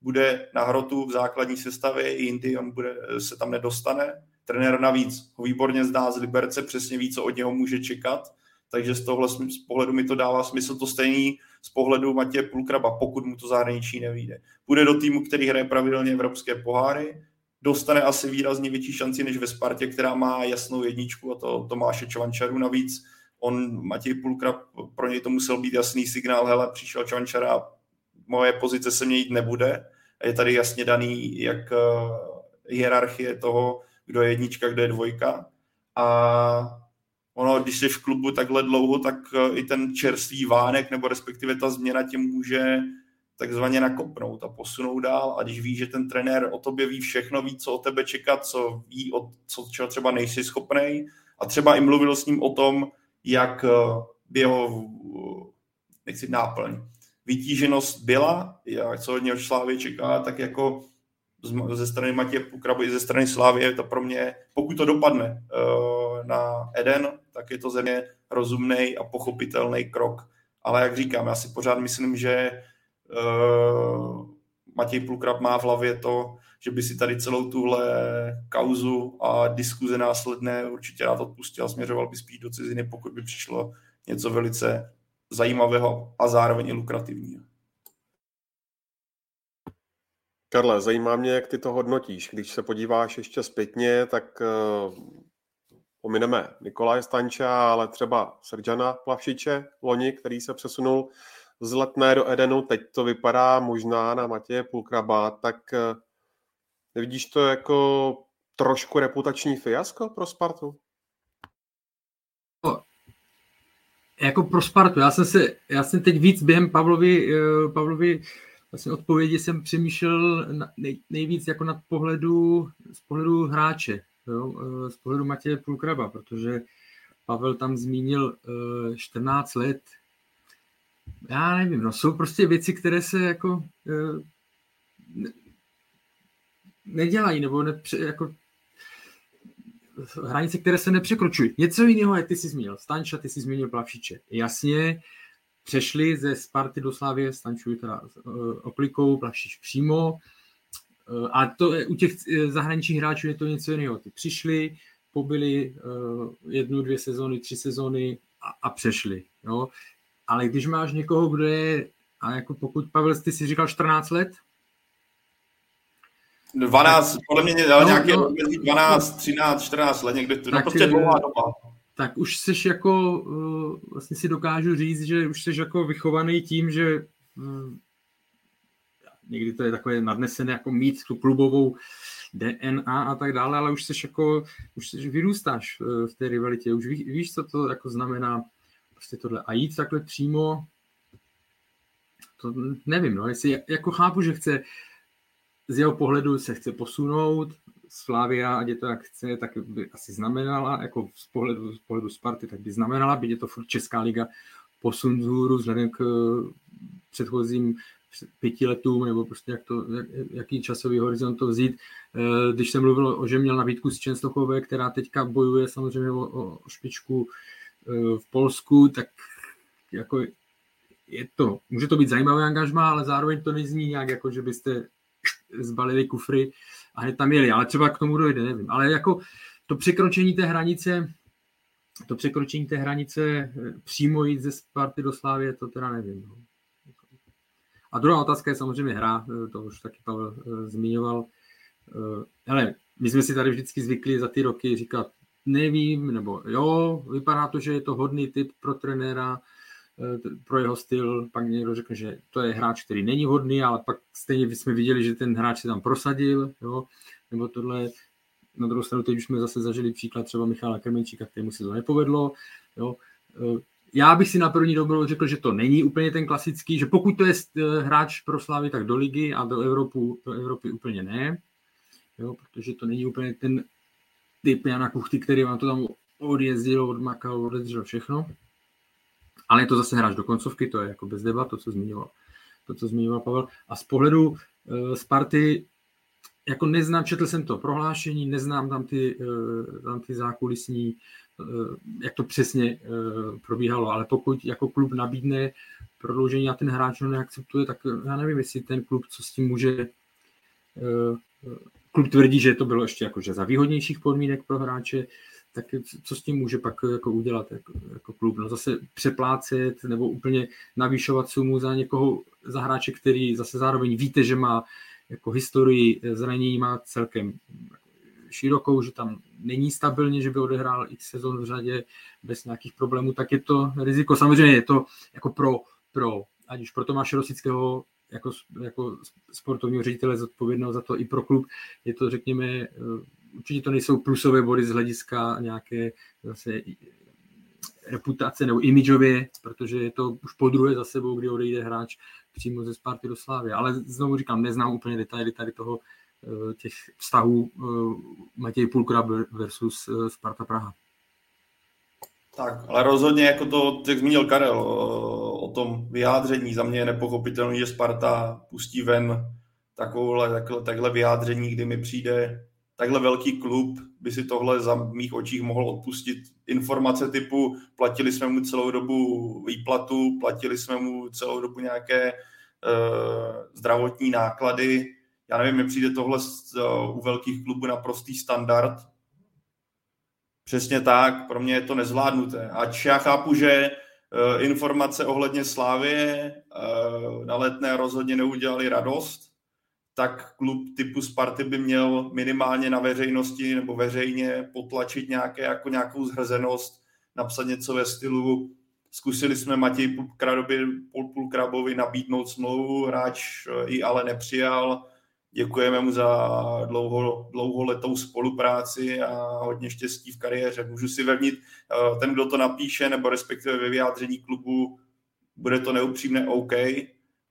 bude na hrotu v základní sestavě, i jindy on bude, se tam nedostane. Trenér navíc ho výborně zdá z Liberce, přesně ví, co od něho může čekat takže z tohle z pohledu mi to dává smysl to stejný z pohledu Matěje Pulkraba, pokud mu to zahraničí nevíde. Půjde do týmu, který hraje pravidelně evropské poháry, dostane asi výrazně větší šanci než ve Spartě, která má jasnou jedničku a to Tomáše Čvančaru navíc. On, Matěj Pulkrab, pro něj to musel být jasný signál, hele, přišel Čvančara, moje pozice se měnit nebude. Je tady jasně daný, jak uh, hierarchie toho, kdo je jednička, kdo je dvojka. A ono, když jsi v klubu takhle dlouho, tak eh, i ten čerstvý vánek, nebo respektive ta změna tě může takzvaně nakopnout a posunout dál. A když víš, že ten trenér o tobě ví všechno, ví, co o tebe čekat, co ví, o, co, čeho třeba nejsi schopný, a třeba i mluvil s ním o tom, jak by eh, jeho, eh, nechci náplň, vytíženost byla, jak, co od něho Slávy čeká, tak jako ze strany Matěje Pukrabu i ze strany Slávy je to pro mě, pokud to dopadne na Eden, tak je to země rozumný a pochopitelný krok. Ale jak říkám, já si pořád myslím, že uh, Matěj Pulkrab má v hlavě to, že by si tady celou tuhle kauzu a diskuze následné určitě rád odpustil a směřoval by spíš do ciziny, pokud by přišlo něco velice zajímavého a zároveň i lukrativního. Karle, zajímá mě, jak ty to hodnotíš. Když se podíváš ještě zpětně, tak eh, pomineme Nikolaje Stanča, ale třeba Serjana Plavšiče loni, který se přesunul z Letné do Edenu, teď to vypadá možná na Matěje Pulkraba, tak eh, nevidíš to jako trošku reputační fiasko pro Spartu? Jako pro Spartu, já jsem se, já jsem teď víc během Pavlovi, eh, Pavlovi vlastně odpovědi jsem přemýšlel nej, nejvíc jako nad pohledu, z pohledu hráče jo, eh, z pohledu Matěje Pulkraba, protože Pavel tam zmínil 14 eh, let. Já nevím, no jsou prostě věci, které se jako eh, ne, nedělají, nebo nepře, jako hranice, které se nepřekročují. Něco jiného, jak ty jsi zmínil. Stanča, ty jsi zmínil Plavšiče. Jasně, přešli ze Sparty do Slávě, Stančuji teda oklikou, Plavšič přímo, a to u těch eh, zahraničních hráčů je to něco jiného. Ty přišli, pobyli eh, jednu, dvě sezóny, tři sezóny a, a přešli. Jo? Ale když máš někoho, kdo je, a jako pokud Pavel, ty si říkal 14 let? 12, podle mě no, nějaké no, 12, 13, 14 let, někde to no, tak, prostě dlouhá doba. Tak už jsi jako, vlastně si dokážu říct, že už jsi jako vychovaný tím, že někdy to je takové nadnesené jako mít tu klubovou DNA a tak dále, ale už jsi jako, už jsi, vyrůstáš eh, v té rivalitě, už ví, víš, co to jako znamená prostě tohle. A jít takhle přímo, to nevím, no, jestli jako chápu, že chce z jeho pohledu se chce posunout, Slavia, ať je to jak chce, tak by asi znamenala, jako z pohledu, z pohledu Sparty, tak by znamenala, byť je to furt Česká liga posun vzhůru vzhledem k předchozím pěti letům, nebo prostě jak to, jak, jaký časový horizont to vzít. Eh, když jsem mluvil o, že měl nabídku z Čenstochové, která teďka bojuje samozřejmě o, o špičku eh, v Polsku, tak jako je to, může to být zajímavé angažma, ale zároveň to nezní nějak jako, že byste zbalili kufry a hned tam jeli, ale třeba k tomu dojde, nevím. Ale jako to překročení té hranice, to překročení té hranice eh, přímo jít ze Sparty do Slávě, to teda nevím. No. A druhá otázka je samozřejmě hra, eh, to už taky Pavel eh, zmiňoval. Ale my jsme si tady vždycky zvykli za ty roky říkat, nevím, nebo jo, vypadá to, že je to hodný typ pro trenéra, pro jeho styl, pak někdo řekne, že to je hráč, který není hodný, ale pak stejně jsme viděli, že ten hráč se tam prosadil, jo, nebo tohle. Na druhou stranu teď už jsme zase zažili příklad třeba Michala Krmenčíka, kterému se to nepovedlo. Jo. Já bych si na první dobrou řekl, že to není úplně ten klasický, že pokud to je hráč pro Slávy, tak do ligy a do, Evropu, do Evropy úplně ne, jo, protože to není úplně ten typ Jana Kuchty, který vám to tam odjezdil, odmakal, odjezdil všechno ale je to zase hráč do koncovky, to je jako bez debat, to, co zmiňoval, to, co zmiňoval Pavel. A z pohledu uh, Sparty, jako neznám, četl jsem to prohlášení, neznám tam ty, uh, tam ty zákulisní, uh, jak to přesně uh, probíhalo, ale pokud jako klub nabídne prodloužení a ten hráč ho neakceptuje, tak já nevím, jestli ten klub, co s tím může klub tvrdí, že to bylo ještě jakože za výhodnějších podmínek pro hráče, tak co s tím může pak jako udělat jako, jako klub? No zase přeplácet nebo úplně navýšovat sumu za někoho, za hráče, který zase zároveň víte, že má jako historii zranění má celkem širokou, že tam není stabilně, že by odehrál x sezon v řadě bez nějakých problémů, tak je to riziko. Samozřejmě je to jako pro, pro ať už pro Tomáše Rosického jako, jako sportovního ředitele zodpovědného za to i pro klub, je to řekněme určitě to nejsou plusové body z hlediska nějaké zase reputace nebo imidžově, protože je to už po druhé za sebou, kdy odejde hráč přímo ze Sparty do Slávy. Ale znovu říkám, neznám úplně detaily tady toho eh, těch vztahů eh, Matěj Pulkra versus eh, Sparta Praha. Tak, ale rozhodně, jako to, jak zmínil Karel, o, tom vyjádření, za mě je nepochopitelné, že Sparta pustí ven takovouhle, takhle, takhle vyjádření, kdy mi přijde takhle velký klub by si tohle za mých očích mohl odpustit. Informace typu platili jsme mu celou dobu výplatu, platili jsme mu celou dobu nějaké uh, zdravotní náklady. Já nevím, mi přijde tohle uh, u velkých klubů na prostý standard. Přesně tak, pro mě je to nezvládnuté. Ač já chápu, že uh, informace ohledně Slávie uh, na letné rozhodně neudělali radost, tak klub typu Sparty by měl minimálně na veřejnosti nebo veřejně potlačit nějaké, jako nějakou zhrzenost, napsat něco ve stylu zkusili jsme Matěj Pulkrabovi nabídnout smlouvu, hráč ji ale nepřijal, děkujeme mu za dlouho, dlouholetou spolupráci a hodně štěstí v kariéře. Můžu si vevnit, eh, ten, kdo to napíše, nebo respektive ve vyjádření klubu, bude to neupřímné OK,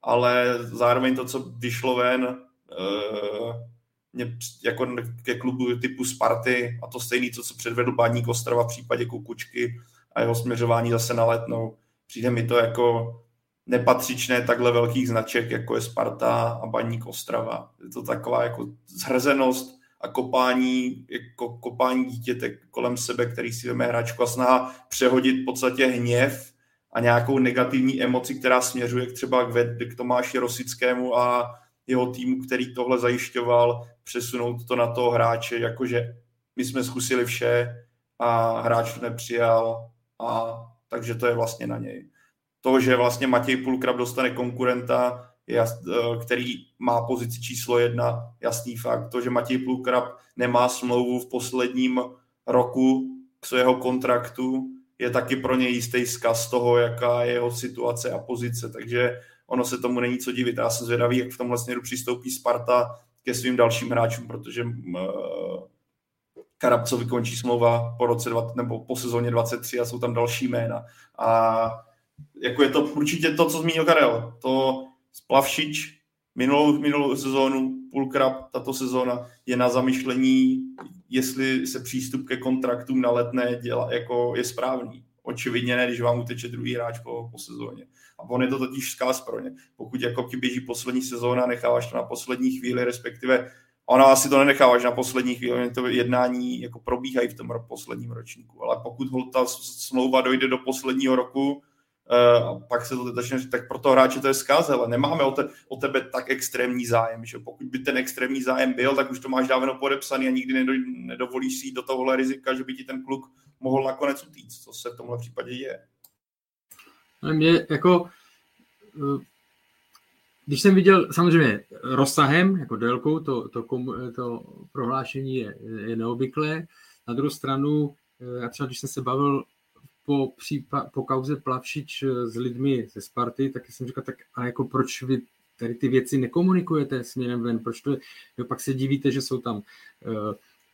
ale zároveň to, co vyšlo ven, uh, mě jako ke klubu typu Sparty a to stejný, co, co předvedl Baník Ostrava v případě Kukučky a jeho směřování zase na letnou. Přijde mi to jako nepatřičné takhle velkých značek, jako je Sparta a Baník Ostrava. Je to taková jako zhrzenost a kopání, jako kopání dítěte kolem sebe, který si veme hračku a snaha přehodit v podstatě hněv a nějakou negativní emoci, která směřuje k třeba k, k Tomáši Rosickému a jeho týmu, který tohle zajišťoval, přesunout to na toho hráče, jakože my jsme zkusili vše a hráč to nepřijal a takže to je vlastně na něj. To, že vlastně Matěj Pulkrab dostane konkurenta, eh, který má pozici číslo jedna, jasný fakt. To, že Matěj Pulkrab nemá smlouvu v posledním roku k svého kontraktu, je taky pro něj jistý zkaz toho, jaká je jeho situace a pozice. Takže ono se tomu není co divit. Já jsem zvědavý, jak v tomhle směru přistoupí Sparta ke svým dalším hráčům, protože uh, Karabcovi končí smlouva po roce dva, nebo po sezóně 23 a jsou tam další jména. A jako je to určitě to, co zmínil Karel. To Splavšič minulou, minulou sezónu, půlkrát tato sezóna je na zamyšlení, jestli se přístup ke kontraktům na letné děla, jako je správný. Očividně ne, když vám uteče druhý hráč po, po sezóně. A on je to totiž vzkaz pro ně. Pokud jako ti běží poslední sezóna, necháváš to na poslední chvíli, respektive ona asi to nenecháváš na poslední chvíli, to jednání jako probíhají v tom posledním ročníku. Ale pokud ta smlouva dojde do posledního roku, a pak se to začne, tak pro toho hráče to je zkaz, ale nemáme o, te, o tebe tak extrémní zájem, že pokud by ten extrémní zájem byl, tak už to máš dávno podepsaný a nikdy nedo, nedovolíš si do tohohle rizika, že by ti ten kluk mohl nakonec utíct, co se v tomhle případě je. Mě jako, eh, když jsem viděl samozřejmě rozsahem, jako délkou, to, to, to prohlášení je, je neobvyklé. Na druhou stranu, eh, já třeba když jsem se bavil po, přípa, po kauze Plavšič eh, s lidmi ze Sparty, tak jsem říkal, tak a jako proč vy tady ty věci nekomunikujete směrem ven, proč to, jo, pak se divíte, že jsou tam uh,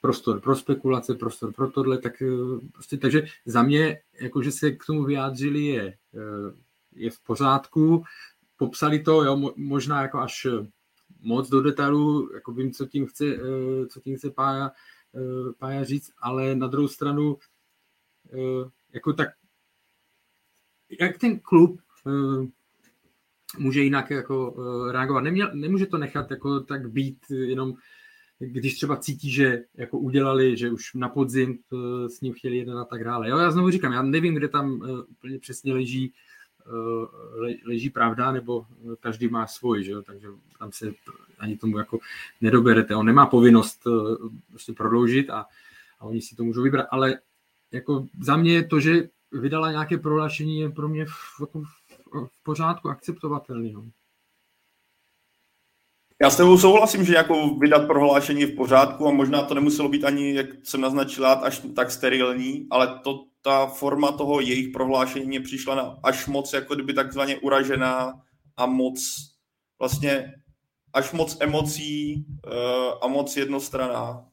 prostor pro spekulace, prostor pro tohle, tak uh, prostě, takže za mě, jako že se k tomu vyjádřili, je, uh, je v pořádku, popsali to, jo, možná jako až moc do detailu, jako vím, co tím chce, co tím chce Pája, Pája říct, ale na druhou stranu jako tak, jak ten klub uh, může jinak jako uh, reagovat. Neměl, nemůže to nechat jako tak být jenom když třeba cítí, že jako udělali, že už na podzim to, s ním chtěli jeden a tak dále. Jo, já znovu říkám, já nevím, kde tam úplně přesně leží, le, leží pravda, nebo každý má svůj, že jo? takže tam se ani tomu jako nedoberete. On nemá povinnost prostě prodloužit a, a oni si to můžou vybrat, ale jako za mě to, že vydala nějaké prohlášení, je pro mě v, jako v pořádku akceptovatelný. No. Já s tebou souhlasím, že jako vydat prohlášení v pořádku a možná to nemuselo být ani, jak jsem naznačil, až tak sterilní, ale to, ta forma toho jejich prohlášení mě přišla na až moc jako kdyby takzvaně uražená a moc vlastně až moc emocí uh, a moc jednostraná.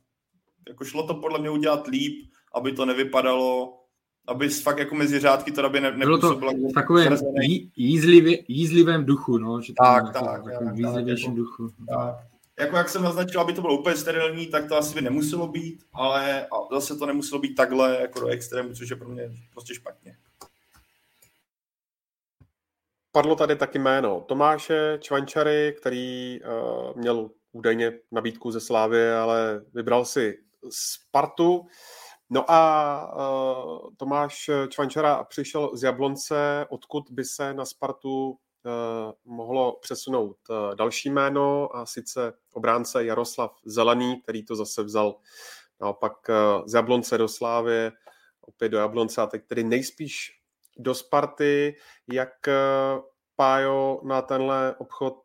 Jako šlo to podle mě udělat líp, aby to nevypadalo, aby fakt jako mezi řádky to aby ne, Bylo to v takovém jízlivě, jízlivém duchu, no. Že tak, tak, tak, tak, jízlivějším jako, duchu. Tak. Jako jak jsem naznačil, aby to bylo úplně sterilní, tak to asi by nemuselo být, ale zase to nemuselo být takhle jako do extrému, což je pro mě prostě špatně. Padlo tady taky jméno Tomáše Čvančary, který uh, měl údajně nabídku ze Slávy, ale vybral si Spartu. No a uh, Tomáš Čvančara přišel z Jablonce, odkud by se na Spartu uh, mohlo přesunout uh, další jméno, a sice obránce Jaroslav Zelený, který to zase vzal naopak uh, z Jablonce do Slávy, opět do Jablonce a teď tedy nejspíš do Sparty. Jak uh, Pájo, na tenhle obchod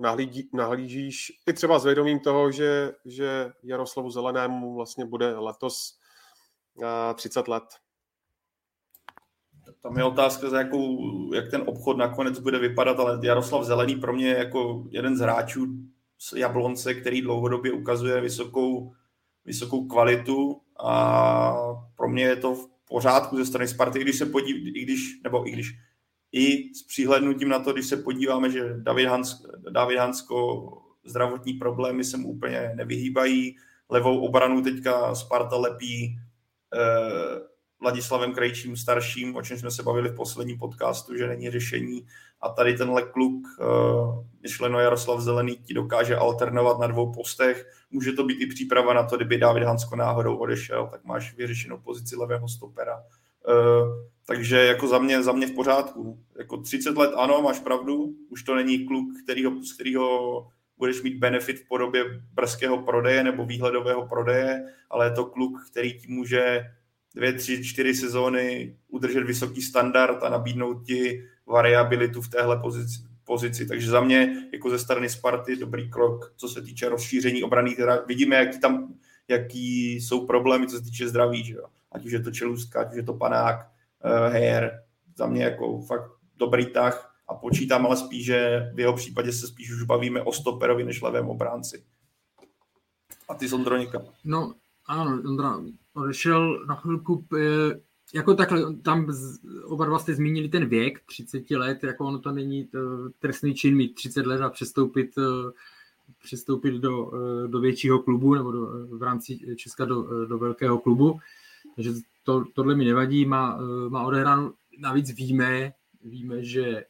nahlídí, nahlížíš i třeba s vědomím toho, že, že Jaroslavu Zelenému vlastně bude letos 30 let. Tam je otázka, za jakou, jak ten obchod nakonec bude vypadat, ale Jaroslav Zelený pro mě je jako jeden z hráčů z Jablonce, který dlouhodobě ukazuje vysokou, vysokou kvalitu a pro mě je to v pořádku ze strany Sparty, když se podív, i když, nebo i když i s přihlednutím na to, když se podíváme, že David, Hans, David Hansko zdravotní problémy se mu úplně nevyhýbají, levou obranu teďka Sparta lepí Vladislavem Krejčím starším, o čem jsme se bavili v posledním podcastu, že není řešení. A tady tenhle kluk, eh, myšleno Jaroslav Zelený, ti dokáže alternovat na dvou postech. Může to být i příprava na to, kdyby David Hansko náhodou odešel, tak máš vyřešenou pozici levého stopera. Eh, takže jako za mě, za mě v pořádku. Jako 30 let ano, máš pravdu, už to není kluk, kterýho, z kterého budeš mít benefit v podobě brzkého prodeje nebo výhledového prodeje, ale je to kluk, který ti může dvě, tři, čtyři sezóny udržet vysoký standard a nabídnout ti variabilitu v téhle pozici. pozici. Takže za mě, jako ze strany Sparty, dobrý krok, co se týče rozšíření obraných. Vidíme, jaký tam jaký jsou problémy, co se týče zdraví, že jo? ať už je to čelůstka, ať už je to panák, uh, hair, za mě jako fakt dobrý tah a počítám ale spíš, že v jeho případě se spíš už bavíme o stoperovi než levém obránci. A ty, někam? No, ano, Ondra odešel na chvilku. jako takhle, tam oba dva jste zmínili ten věk, 30 let, jako ono to není to, trestný čin mít 30 let a přestoupit, přestoupit do, do většího klubu nebo do, v rámci Česka do, do velkého klubu. Takže to, tohle mi nevadí, má, má odehráno, navíc víme, víme, že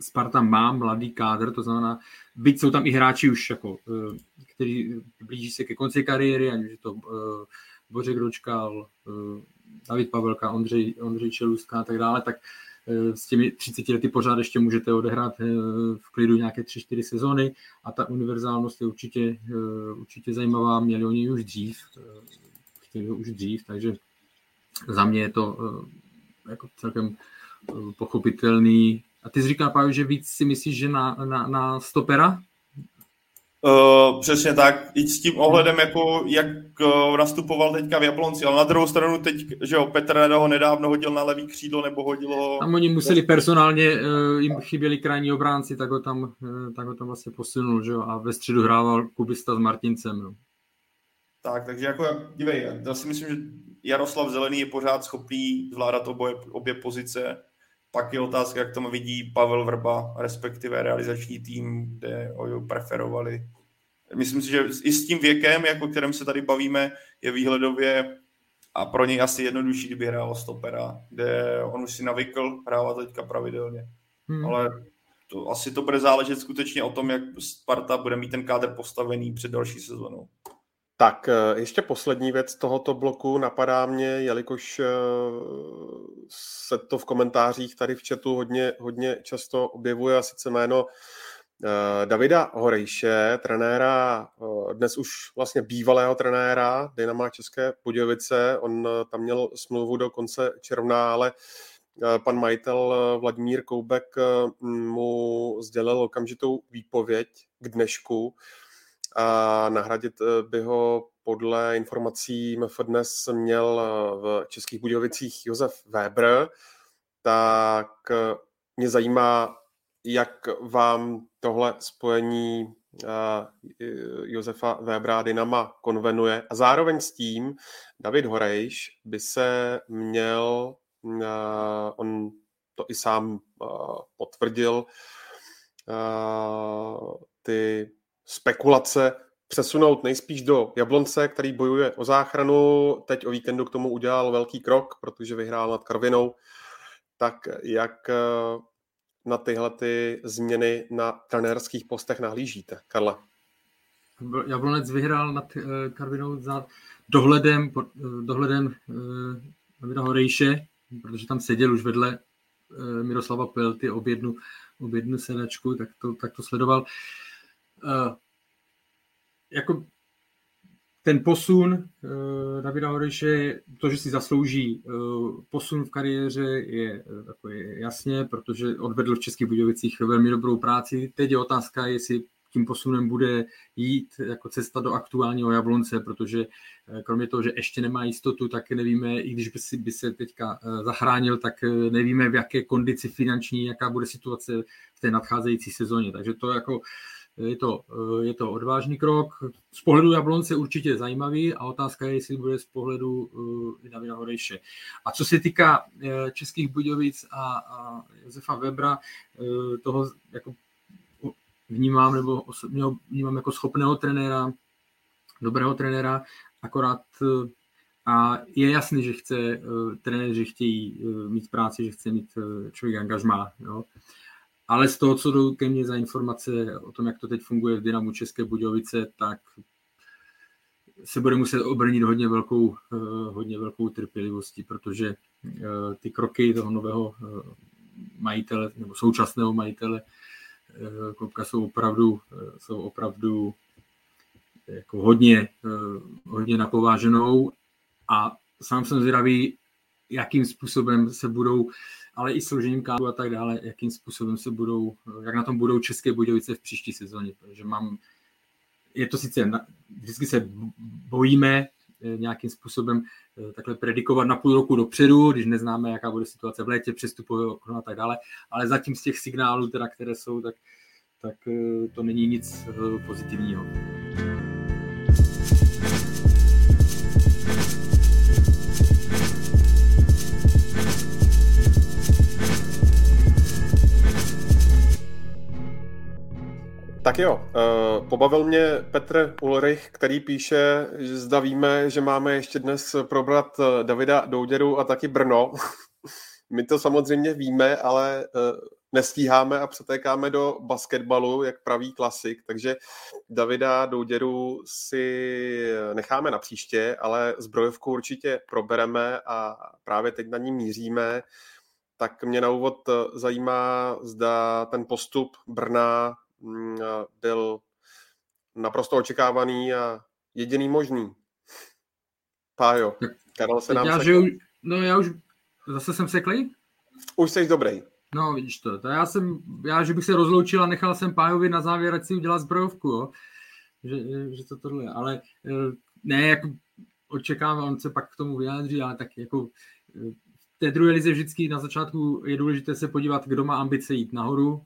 Sparta má mladý kádr, to znamená, byť jsou tam i hráči už, jako, eh, který blíží se ke konci kariéry, ať už je to uh, Bořek Ročkal, David Pavelka, Ondřej, Ondřej Čelůstka a tak dále, tak s těmi 30 lety pořád ještě můžete odehrát v klidu nějaké 3-4 sezony a ta univerzálnost je určitě, určitě zajímavá, měli oni už dřív, chtěli už dřív, takže za mě je to jako celkem pochopitelný a ty jsi říkal, Pavel, že víc si myslíš, že na, na, na stopera? Uh, přesně tak, i s tím ohledem, jako, jak uh, nastupoval teďka v Jablonci, ale na druhou stranu teď, že jo, Petr Reda ho nedávno hodil na levý křídlo, nebo hodil ho... Tam oni museli personálně, uh, jim chyběli krajní obránci, tak ho tam, uh, tak ho tam vlastně posunul, že jo, a ve středu hrával Kubista s Martincem, no. Tak, takže jako, dívej, já si myslím, že Jaroslav Zelený je pořád schopný zvládat obě, obě pozice, pak je otázka, jak tomu vidí Pavel Vrba, respektive realizační tým, kde ho preferovali. Myslím si, že i s tím věkem, jako o kterém se tady bavíme, je výhledově a pro něj asi jednodušší, kdyby hrál stopera, kde on už si navykl hrává teďka pravidelně. Hmm. Ale to, asi to bude záležet skutečně o tom, jak Sparta bude mít ten kádr postavený před další sezónou. Tak eh, ještě poslední věc tohoto bloku napadá mě, jelikož eh, se to v komentářích tady v chatu hodně, hodně často objevuje, a sice jméno eh, Davida Horejše, trenéra, dnes už vlastně bývalého trenéra Dynama České Budějovice. On tam měl smlouvu do konce června, ale pan majitel Vladimír Koubek mu sdělil okamžitou výpověď k dnešku a nahradit eh, by ho podle informací MF dnes měl eh, v Českých Budějovicích Josef Weber, tak eh, mě zajímá, jak vám tohle spojení Josefa Webera Dynama konvenuje. A zároveň s tím David Horejš by se měl, on to i sám potvrdil, ty spekulace přesunout nejspíš do Jablonce, který bojuje o záchranu. Teď o víkendu k tomu udělal velký krok, protože vyhrál nad Karvinou. Tak jak eh, na tyhle ty změny na trenérských postech nahlížíte, Karla? Jablonec vyhrál nad eh, Karvinou za dohledem, eh, dohledem Davida Horejše, protože tam seděl už vedle Miroslava Pelty, objednu, objednu sedačku, tak to, tak to sledoval. Uh, jako ten posun uh, Davida Horeše, to, že si zaslouží uh, posun v kariéře, je takový jasně, protože odvedl v Českých Budějovicích velmi dobrou práci. Teď je otázka, jestli tím posunem bude jít jako cesta do aktuálního Jablonce, protože kromě toho, že ještě nemá jistotu, tak nevíme, i když by, si, by se teďka zachránil, tak nevíme, v jaké kondici finanční, jaká bude situace v té nadcházející sezóně. Takže to jako je to, eh, je to odvážný krok. Z pohledu Jablonce určitě zajímavý a otázka je, jestli bude z pohledu Davida Horejše. A co se týká uh, Českých Budějovic a, a Josefa Webra, toho jako vnímám, nebo osobně vnímám jako schopného trenéra, dobrého trenéra, akorát a je jasný, že chce, trenéři chtějí mít práci, že chce mít člověk angažmá. Jo. Ale z toho, co jdou ke mně za informace o tom, jak to teď funguje v Dynamu České Budějovice, tak se bude muset obrnit hodně velkou, eh, hodně velkou trpělivostí, protože eh, ty kroky toho nového eh, majitele nebo současného majitele klubka jsou opravdu, jsou opravdu jako hodně, hodně napováženou. A sám jsem zvědavý, jakým způsobem se budou ale i složením kádu a tak dále, jakým způsobem se budou, jak na tom budou České Budějovice v příští sezóně, protože mám, je to sice, vždycky se bojíme eh, nějakým způsobem eh, takhle predikovat na půl roku dopředu, když neznáme, jaká bude situace v létě, přestupové okno a tak dále, ale zatím z těch signálů, teda, které jsou, tak, tak eh, to není nic pozitivního. Jo, uh, pobavil mě Petr Ulrich, který píše, že zda víme, že máme ještě dnes probrat eh, Davida Douděru a taky Brno. My to samozřejmě víme, ale uh, nestíháme a přetékáme do basketbalu, jak pravý klasik, takže Davida Douděru si necháme na příště, ale zbrojovku určitě probereme a právě teď na ní míříme. Tak mě na úvod zajímá, zda ten postup Brna byl naprosto očekávaný a jediný možný. Pájo, Karel se nám já, že už, No já už, zase jsem seklý? Už jsi dobrý. No, vidíš to. to já, jsem, já, že bych se rozloučil a nechal jsem Pájovi na závěr, ať si udělá zbrojovku, jo. Že, že to tohle. Ale eh, ne, jako očekávám, on se pak k tomu vyjádří, ale tak jako eh, v té druhé lize vždycky na začátku je důležité se podívat, kdo má ambice jít nahoru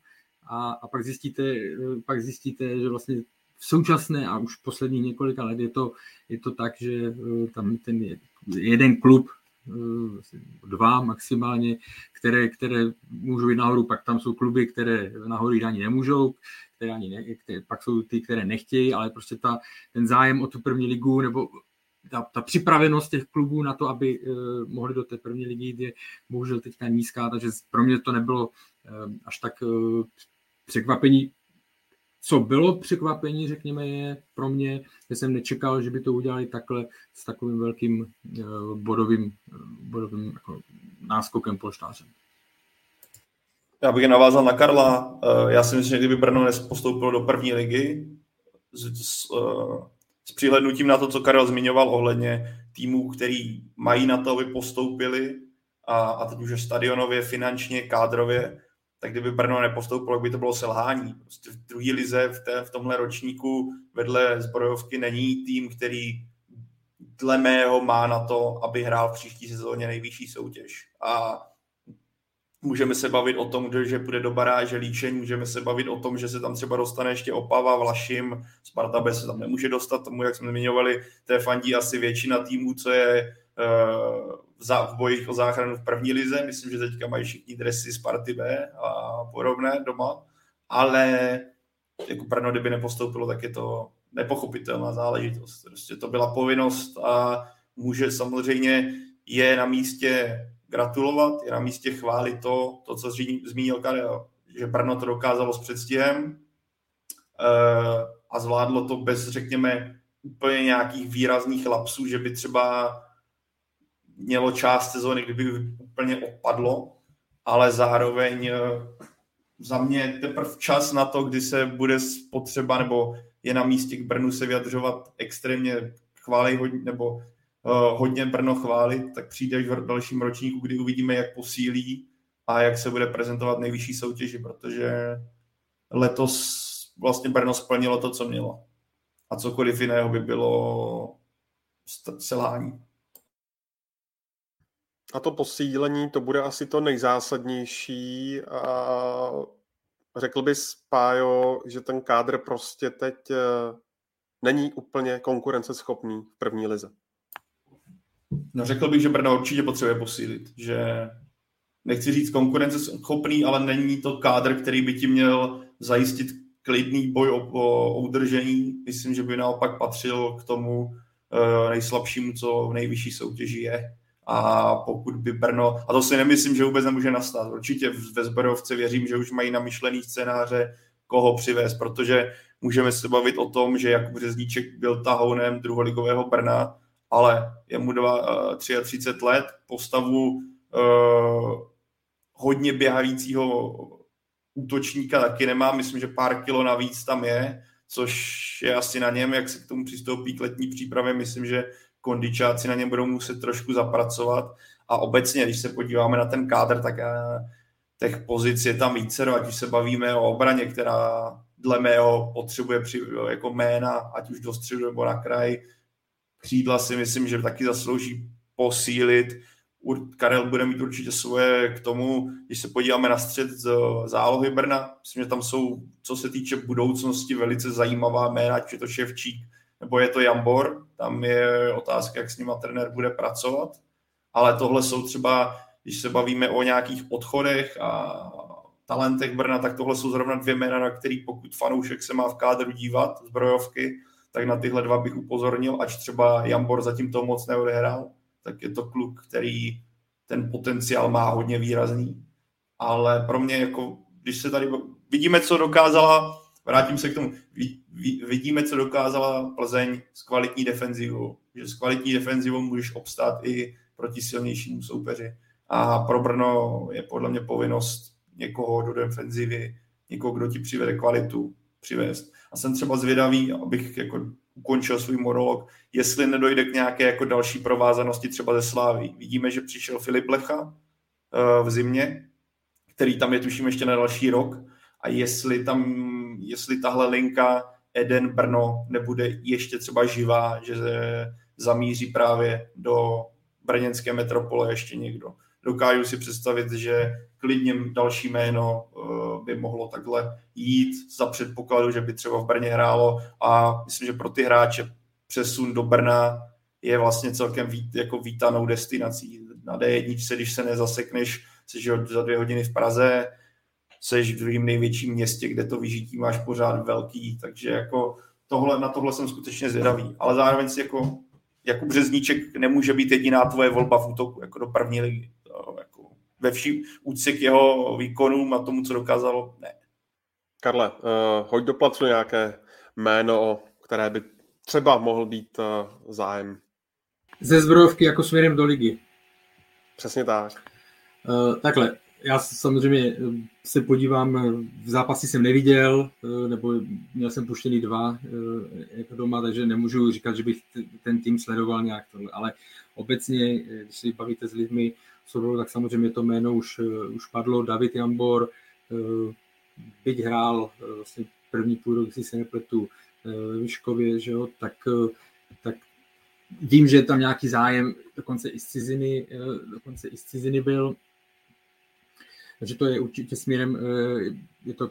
a, a pak, zjistíte, eh, pak zjistíte, že vlastně v současné a už posledních několika let je to, je to tak, že tam ten jeden klub Eh, dva maximálně, které, které můžou jít nahoru, pak tam jsou kluby, které nahoru jít ani nemůžou, které ani ne, které, pak jsou ty, které nechtějí, ale prostě ta, ten zájem o tu první ligu nebo ta, ta připravenost těch klubů na to, aby uh, mohli do té první ligy jít, je bohužel teďka nízká, takže pro mě to nebylo uh, až tak uh, překvapení co bylo překvapení, řekněme, je pro mě, že jsem nečekal, že by to udělali takhle s takovým velkým eh, bodovým, eh, bodovým jako náskokem polštářem. Já bych navázal na Karla. Eh, já si myslím, že kdyby Brno postoupilo do první ligy, s, s, s přihlednutím na to, co Karel zmiňoval ohledně týmů, který mají na to, aby postoupili, a, a teď už je stadionově, finančně, kádrově, tak kdyby Brno nepostoupilo, by to bylo selhání. Prostě v druhé lize v, té, v tomhle ročníku vedle zbrojovky není tým, který dle mého má na to, aby hrál v příští sezóně nejvyšší soutěž. A můžeme se bavit o tom, že půjde do baráže Líčeň, můžeme se bavit o tom, že se tam třeba dostane ještě Opava, Vlašim, Sparta B se tam nemůže dostat tomu, jak jsme zmiňovali, té fandí asi většina týmů, co je v, v bojích o záchranu v první lize. Myslím, že teďka mají všichni dresy z Party B a podobné doma. Ale jako Brno, kdyby nepostoupilo, tak je to nepochopitelná záležitost. Prostě to byla povinnost a může samozřejmě je na místě gratulovat, je na místě chválit to, to co zmínil Karel, že Brno to dokázalo s předstihem eh, a zvládlo to bez, řekněme, úplně nějakých výrazných lapsů, že by třeba mělo část sezóny, kdyby úplně odpadlo, ale zároveň eh, za mě teprve čas na to, kdy se bude spotřeba nebo je na místě k Brnu se vyjadřovat extrémně chválej hodně, nebo uh, hodně Brno chválit, tak přijde v dalším ročníku, kdy uvidíme, jak posílí a jak se bude prezentovat nejvyšší soutěži, protože letos vlastně Brno splnilo to, co mělo. A cokoliv jiného by bylo selhání. A to posílení, to bude asi to nejzásadnější a řekl bys, Pájo, že ten kádr prostě teď eh, není úplně konkurenceschopný v první lize. No řekl bych, že Brno určitě potřebuje posílit, že nechci říct konkurenceschopný, ale není to kádr, který by ti měl zajistit klidný boj o, o, o udržení. Myslím, že by naopak patřil k tomu uh, nejslabšímu, co v nejvyšší soutěži je a pokud by Brno, a to si nemyslím, že vůbec nemůže nastat, určitě ve Zberovce věřím, že už mají namyšlený scénáře, koho přivést, protože můžeme se bavit o tom, že Jakub Řezníček byl tahounem druholigového Brna, ale je mu dva, uh, 33 let, postavu uh, hodně běhajícího útočníka taky nemá, myslím, že pár kilo navíc tam je, což je asi na něm, jak se k tomu přistoupí k letní přípravě, myslím, že kondičáci na něm budou muset trošku zapracovat a obecně, když se podíváme na ten kádr, tak eh, těch pozic je tam více, ať už se bavíme o obraně, která dle mého potřebuje při, jako jména, ať už do středu nebo na kraj. Křídla si myslím, že taky zaslouží posílit. Karel bude mít určitě svoje k tomu, když se podíváme na střed z zálohy Brna, myslím, že tam jsou, co se týče budoucnosti, velice zajímavá jména, je to Ševčík, nebo je to Jambor, tam je otázka, jak s nima trenér bude pracovat, ale tohle jsou třeba, když se bavíme o nějakých odchodech a talentech Brna, tak tohle jsou zrovna dvě jména, na který pokud fanoušek se má v kádru dívat, zbrojovky, tak na tyhle dva bych upozornil, ač třeba Jambor zatím to moc neodehrál, tak je to kluk, který ten potenciál má hodně výrazný. Ale pro mě, jako, když se tady vidíme, co dokázala, vrátím se k tomu, vidíme, co dokázala Plzeň s kvalitní defenzivou. Že s kvalitní defenzivou můžeš obstát i proti silnějšímu soupeři. A pro Brno je podle mě povinnost někoho do defenzivy, někoho, kdo ti přivede kvalitu, přivést. A jsem třeba zvědavý, abych jako ukončil svůj monolog, jestli nedojde k nějaké jako další provázanosti třeba ze Slávy. Vidíme, že přišel Filip Lecha eh, v zimě, který tam je tuším ještě na další rok a jestli tam, jestli tahle linka Eden Brno nebude ještě třeba živá, že zamíří právě do brněnské metropole ještě někdo. Dokážu si představit, že klidně další jméno eh, by mohlo takhle jít za předpokladu, že by třeba v Brně hrálo a myslím, že pro ty hráče přesun do Brna je vlastně celkem vít, jako vítanou destinací. Na D1, když se nezasekneš, jsi za dvě hodiny v Praze, jsi v druhém největším městě, kde to vyžití máš pořád velký, takže jako tohle, na tohle jsem skutečně zvědavý. Ale zároveň si jako Jakub Březníček nemůže být jediná tvoje volba v útoku jako do první ligy. To, jako ve vší úctě k jeho výkonům a tomu, co dokázalo, ne. Karle, uh, hoď do placu nějaké jméno, které by třeba mohl být uh, zájem. Ze zbrojovky jako směrem do ligy. Přesně tak. Uh, takhle, já samozřejmě se podívám, v zápasy jsem neviděl, nebo měl jsem puštěný dva jako doma, takže nemůžu říkat, že bych ten tým sledoval nějak tohle, ale obecně, když se bavíte s lidmi, tak samozřejmě to jméno už, eh, už padlo. David Jambor, eh, byť hrál eh, vlastně první půl rok, si se nepletu, ve Vyškově, že jo, tak, tak vím, že tam nějaký zájem, dokonce i z ciziny, dokonce i z ciziny byl, takže to je určitě směrem, je to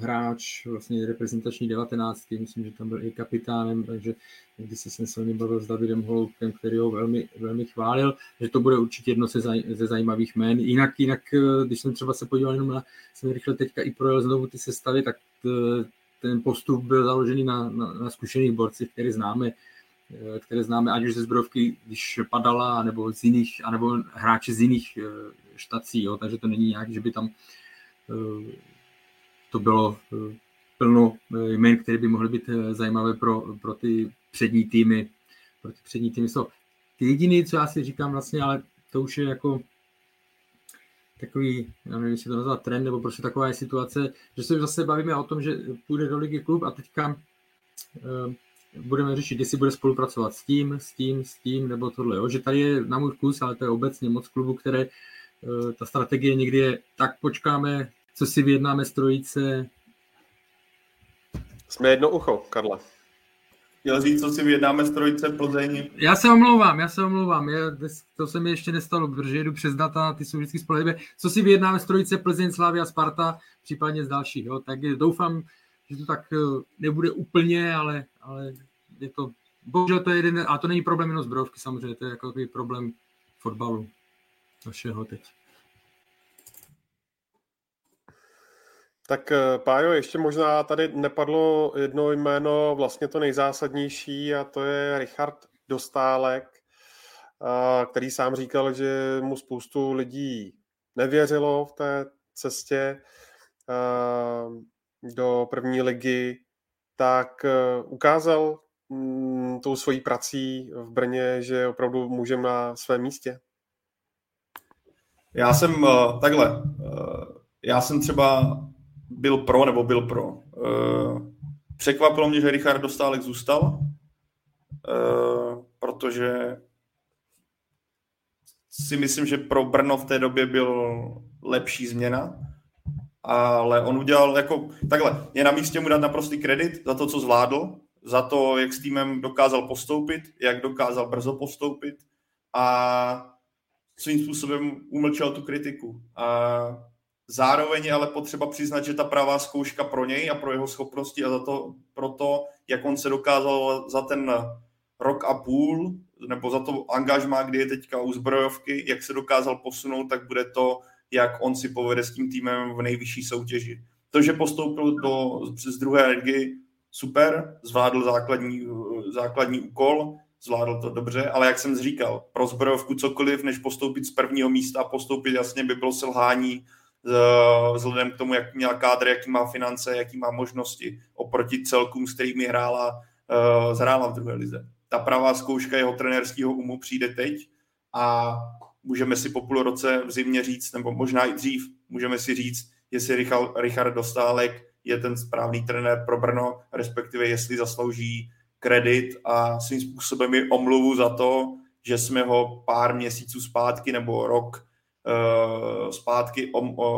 hráč vlastně reprezentační 19. Myslím, že tam byl i kapitánem, takže když jsem se ním bavil s Davidem Holoubkem, který ho velmi, velmi chválil, že to bude určitě jedno ze, zaj, ze zajímavých jmén. Jinak, jinak, eh, když jsem třeba se podíval jenom na, jsem rychle teďka i projel znovu ty sestavy, tak eh, ten postup byl založený na, na, na zkušených borcích, které známe, eh, které známe ať už ze zbrojovky, když padala, nebo z jiných, anebo hráči z jiných štací, jo, takže to není nějak, že by tam to bylo eh, plno eh, jmen, které by mohly být eh, zajímavé pro, pro ty přední týmy. Pro ty přední týmy jsou ty jediný, co já si říkám vlastně, ale to už je jako takový, já nevím, jestli to nazvat trend, nebo prostě taková je situace, že se zase bavíme o tom, že půjde do ligy klub a teďka budeme řešit, jestli bude spolupracovat s tím, s tím, s tím, nebo tohle. Jo? Že tady je na můj vkus, ale to je obecně moc klubu, které ta strategie někdy je, tak počkáme, co si vyjednáme z trojice? Jsme jedno ucho, Karla. Chtěl říct, co si vyjednáme z trojice Plzeň. Já se omlouvám, já se omlouvám. Já, to se mi ještě nestalo, protože jedu přes data, ty jsou vždycky spolehlivé. Co si vyjednáme z trojice Plzeň, Slavia, Sparta, případně z dalších. Jo? Tak doufám, že to tak eh, nebude úplně, ale, ale je to, bohužel to je jeden, a to není problém jenom zbrojovky samozřejmě, to je jako takový problém fotbalu našeho teď. Tak eh, Pájo, ještě možná tady nepadlo jedno jméno, vlastně to nejzásadnější, a to je Richard Dostálek, eh, který sám říkal, že mu spoustu lidí nevěřilo v té cestě eh, do první ligy, tak ukázal mm, tou svojí prací v Brně, že opravdu můžeme na svém místě. Já jsem takhle, já jsem třeba byl pro nebo byl pro. Eh, překvapilo mě, že Richard Dostálek zůstal, eh, protože si myslím, že pro Brno v té době byl lepší změna, ale on udělal jako, takhle, je na místě mu dát naprostý kredit za to, co zvládl, za to, jak s týmem dokázal postoupit, jak dokázal brzo postoupit a svým způsobem umlčel tu kritiku. A Zároveň je ale potřeba přiznat, že ta pravá zkouška pro něj a pro jeho schopnosti a za to, pro to, jak on se dokázal za ten rok a půl, nebo za to angažmá, kdy je teďka u zbrojovky, jak se dokázal posunout, tak bude to, jak on si povede s tím týmem v nejvyšší soutěži. To, že postoupil do, z druhé ligy, super, zvládl základní, základní úkol, zvládl to dobře, ale jak jsem říkal, pro zbrojovku cokoliv, než postoupit z prvního místa a postoupit jasně by bylo selhání eh, vzhledem k tomu, jak měla kádr, jaký má finance, jaký má možnosti oproti celkům, s kterými hrála, uh, zhrála v druhé lize. Ta pravá zkouška jeho trenérského umu přijde teď a můžeme si po půl roce v zimě říct, nebo možná i dřív, můžeme si říct, jestli Richard, Richard Dostálek je ten správný trenér pro Brno, respektive jestli zaslouží kredit a svým způsobem i omluvu za to, že jsme ho pár měsíců zpátky nebo rok uh, zpátky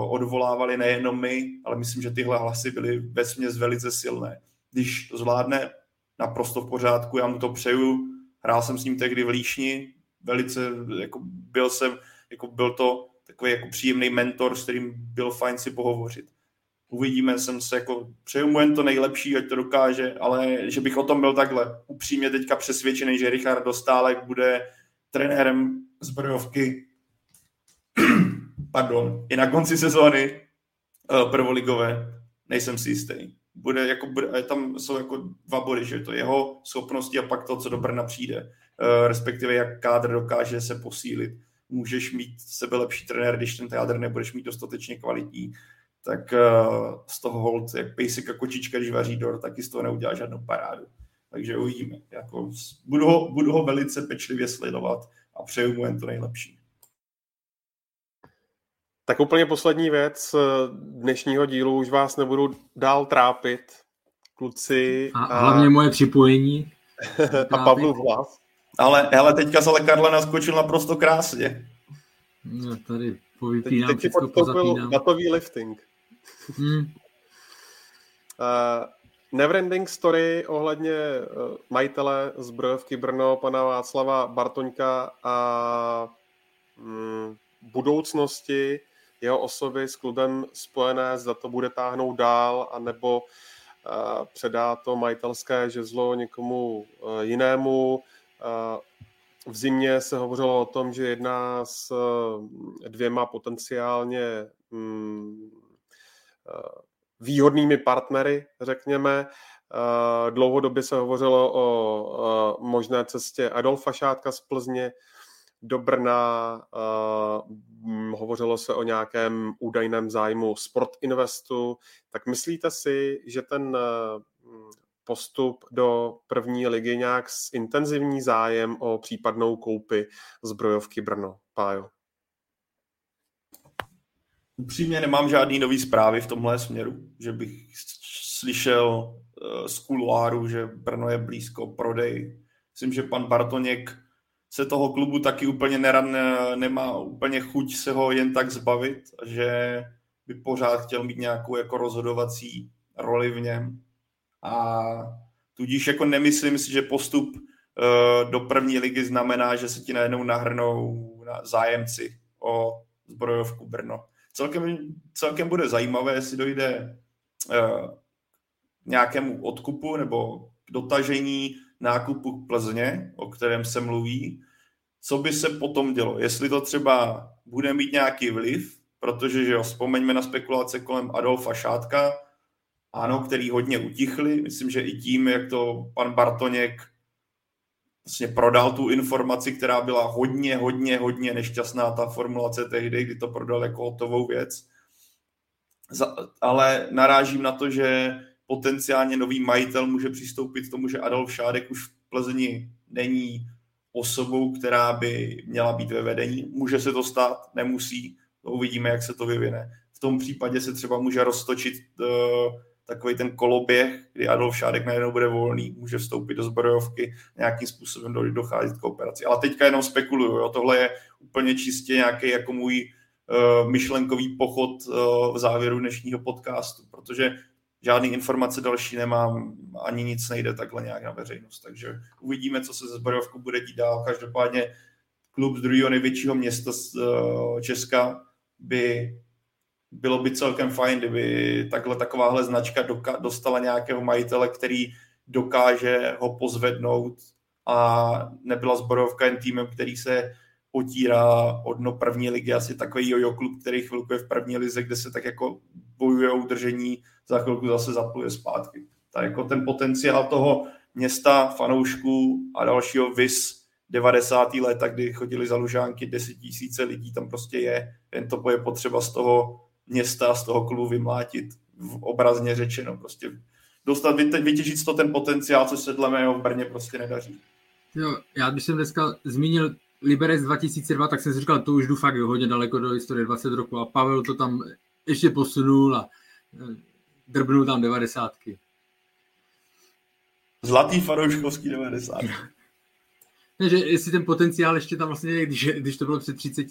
odvolávali nejenom my, ale myslím, že tyhle hlasy byly ve směs velice silné. Když to zvládne, naprosto v pořádku, já mu to přeju. Hrál jsem s ním tehdy v Líšni, velice, jako byl jsem, jako byl to takový jako příjemný mentor, s kterým byl fajn si pohovořit uvidíme, jsem se jako, přeju mu jen to nejlepší, ať to dokáže, ale že bych o tom byl takhle upřímně teďka přesvědčený, že Richard Dostálek bude trenérem zbrojovky pardon, i na konci sezóny uh, prvoligové, nejsem si jistý. Bude jako, bude, tam jsou jako dva body, že to jeho schopnosti a pak to, co do Brna přijde, uh, respektive jak kádr dokáže se posílit. Můžeš mít sebe lepší trenér, když ten kádr nebudeš mít dostatečně kvalitní tak uh, z toho hold, jak pejsek kočička, když vaří dor, taky z toho neudělá žádnou parádu. Takže uvidíme. Jako, budu, ho, budu ho velice pečlivě sledovat a přeju mu jen to nejlepší. Tak úplně poslední věc dnešního dílu, už vás nebudu dál trápit, kluci. A, a hlavně moje připojení. a Pavlu hlas. Ale, ale teďka se ale Karla naskočil naprosto krásně. No, tady povypínám, teď, teď si datový lifting. Hmm. Uh, Neverending story ohledně uh, majitele zbrojovky Brno, pana Václava Bartoňka a um, budoucnosti jeho osoby s klubem spojené, zda to bude táhnout dál, anebo uh, předá to majitelské žezlo někomu uh, jinému. Uh, v zimě se hovořilo o tom, že jedná s dvěma potenciálně Eh, výhodnými partnery, řekněme. Eh, dlouhodobě se hovořilo o eh, možné cestě Adolfa Šátka z Plzně do Brna, hovořilo se o nějakém údajném zájmu Sport Investu. Tak myslíte si, že ten postup do první ligy nějak intenzivní zájem o případnou koupy zbrojovky Brno, Pájo? Upřímně nemám žádný nový zprávy v tomhle směru, že bych slyšel uh, z kuloáru, že Brno je blízko prodej. Myslím, že pan Bartoněk se toho klubu taky úplně nerad, nemá úplně chuť se ho jen tak zbavit, že by pořád chtěl mít nějakou jako rozhodovací roli v něm. A tudíž jako nemyslím si, že postup uh, do první ligy znamená, že se ti najednou nahrnou zájemci o zbrojovku Brno celkem, celkem bude zajímavé, jestli dojde uh, nějakému odkupu nebo dotažení nákupu Plzně, o kterém se mluví, co by se potom dělo. Jestli to třeba bude mít nějaký vliv, protože že jo, vzpomeňme na spekulace kolem Adolfa Šátka, ano, který hodně utichli. Myslím, že i tím, jak to pan Bartoněk vlastně prodal tu informaci, která byla hodně, hodně, hodně nešťastná, ta formulace tehdy, kdy to prodal jako hotovou věc. Za, ale narážím na to, že potenciálně nový majitel může přistoupit k tomu, že Adolf Šádek už v Plzni není osobou, která by měla být ve vedení. Může se to stát, nemusí, to uvidíme, jak se to vyvine. V tom případě se třeba může roztočit uh, takový ten koloběh, kdy Adolf Šádek najednou bude volný, může vstoupit do zbrojovky, nějakým způsobem docházet k operaci. Ale teďka jenom spekuluju, jo? tohle je úplně čistě nějaký jako můj uh, myšlenkový pochod uh, v závěru dnešního podcastu, protože žádný informace další nemám, ani nic nejde takhle nějak na veřejnost, takže uvidíme, co se ze zbrojovkou bude dít dál. Každopádně klub z druhého největšího města z uh, Česka by bylo by celkem fajn, kdyby takhle takováhle značka doka- dostala nějakého majitele, který dokáže ho pozvednout a nebyla zborovka jen týmem, který se otírá od dno první ligy, asi takový jojo klub, který chvilku je v první lize, kde se tak jako bojuje o udržení, za chvilku zase zapluje zpátky. Tak jako ten potenciál toho města, fanoušků a dalšího VIS 90. léta, kdy chodili za lužánky 10 tisíce lidí, tam prostě je, jen to je potřeba z toho města, z toho klubu vymlátit, v obrazně řečeno, prostě dostat, vytěžit to ten potenciál, co se dle mého v Brně prostě nedaří. Jo, já když jsem dneska zmínil Liberec 2002, tak jsem si říkal, to už jdu fakt hodně daleko do historie 20 roku a Pavel to tam ještě posunul a eh, drbnul tam devadesátky. Zlatý fanouškovský 90. Ne, že jestli ten potenciál ještě tam vlastně je, když, když to bylo před 30,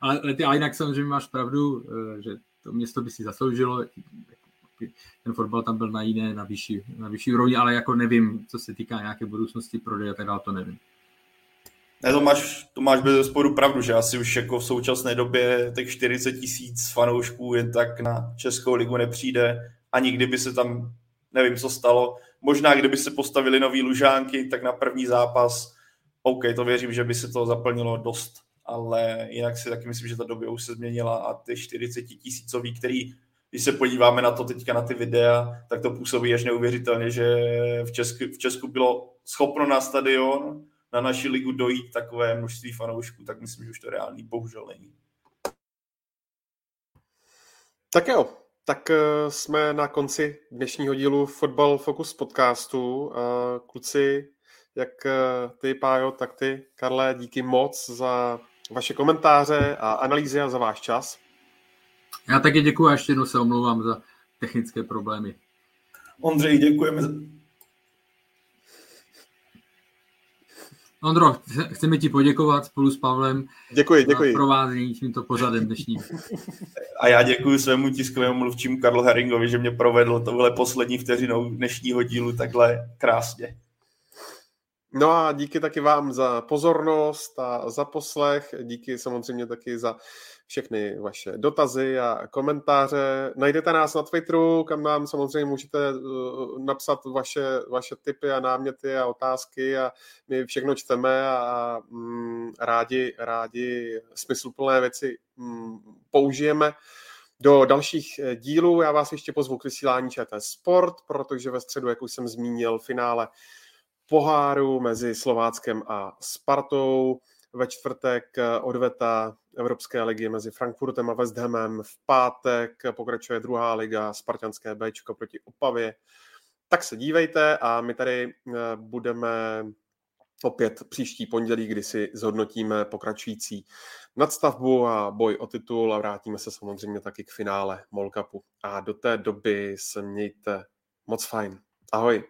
ale, ty, ale jinak samozřejmě máš pravdu, eh, že to město by si zasloužilo, ten fotbal tam byl na jiné, na vyšší, na vyšší úrovni, ale jako nevím, co se týká nějaké budoucnosti prodeje a tak dále, to nevím. Ne, to máš, to máš bez sporu pravdu, že asi už jako v současné době těch 40 tisíc fanoušků jen tak na Českou ligu nepřijde, ani kdyby se tam, nevím, co stalo, možná kdyby se postavili nový lužánky, tak na první zápas, OK, to věřím, že by se to zaplnilo dost, ale jinak si taky myslím, že ta doba už se změnila a ty 40 tisícový, který když se podíváme na to teďka na ty videa, tak to působí až neuvěřitelně, že v Česku, v Česku bylo schopno na stadion na naši ligu dojít takové množství fanoušků, tak myslím, že už to reálný bohužel není. Tak jo, tak eh, jsme na konci dnešního dílu Football Focus podcastu. Kluci, jak eh, ty, Pájo, tak ty, Karle, díky moc za vaše komentáře a analýzy a za váš čas. Já taky děkuji a ještě jednou se omlouvám za technické problémy. Ondřej, děkujeme. Ondro, chceme ti poděkovat spolu s Pavlem děkuji, děkuji. za provázení tímto pořadem dnešním. A já děkuji svému tiskovému mluvčímu Karlu Herringovi, že mě provedl tohle poslední vteřinou dnešního dílu takhle krásně. No a díky taky vám za pozornost a za poslech. Díky samozřejmě taky za všechny vaše dotazy a komentáře. Najdete nás na Twitteru, kam nám samozřejmě můžete eh, napsat vaše, vaše tipy a náměty a otázky a my všechno čteme a mm, rádi, rádi smysluplné věci mm, použijeme. Do dalších eh, dílů já vás ještě pozvu k vysílání ČT Sport, protože ve středu, jak už jsem zmínil, finále poháru mezi Slováckem a Spartou. Ve čtvrtek odveta Evropské ligy mezi Frankfurtem a West Hamem. V pátek pokračuje druhá liga Spartanské B proti Opavě. Tak se dívejte a my tady eh, budeme opět příští pondělí, kdy si zhodnotíme pokračující nadstavbu a boj o titul a vrátíme se samozřejmě taky k finále Molkapu. A do té doby se mějte moc fajn. Ahoj.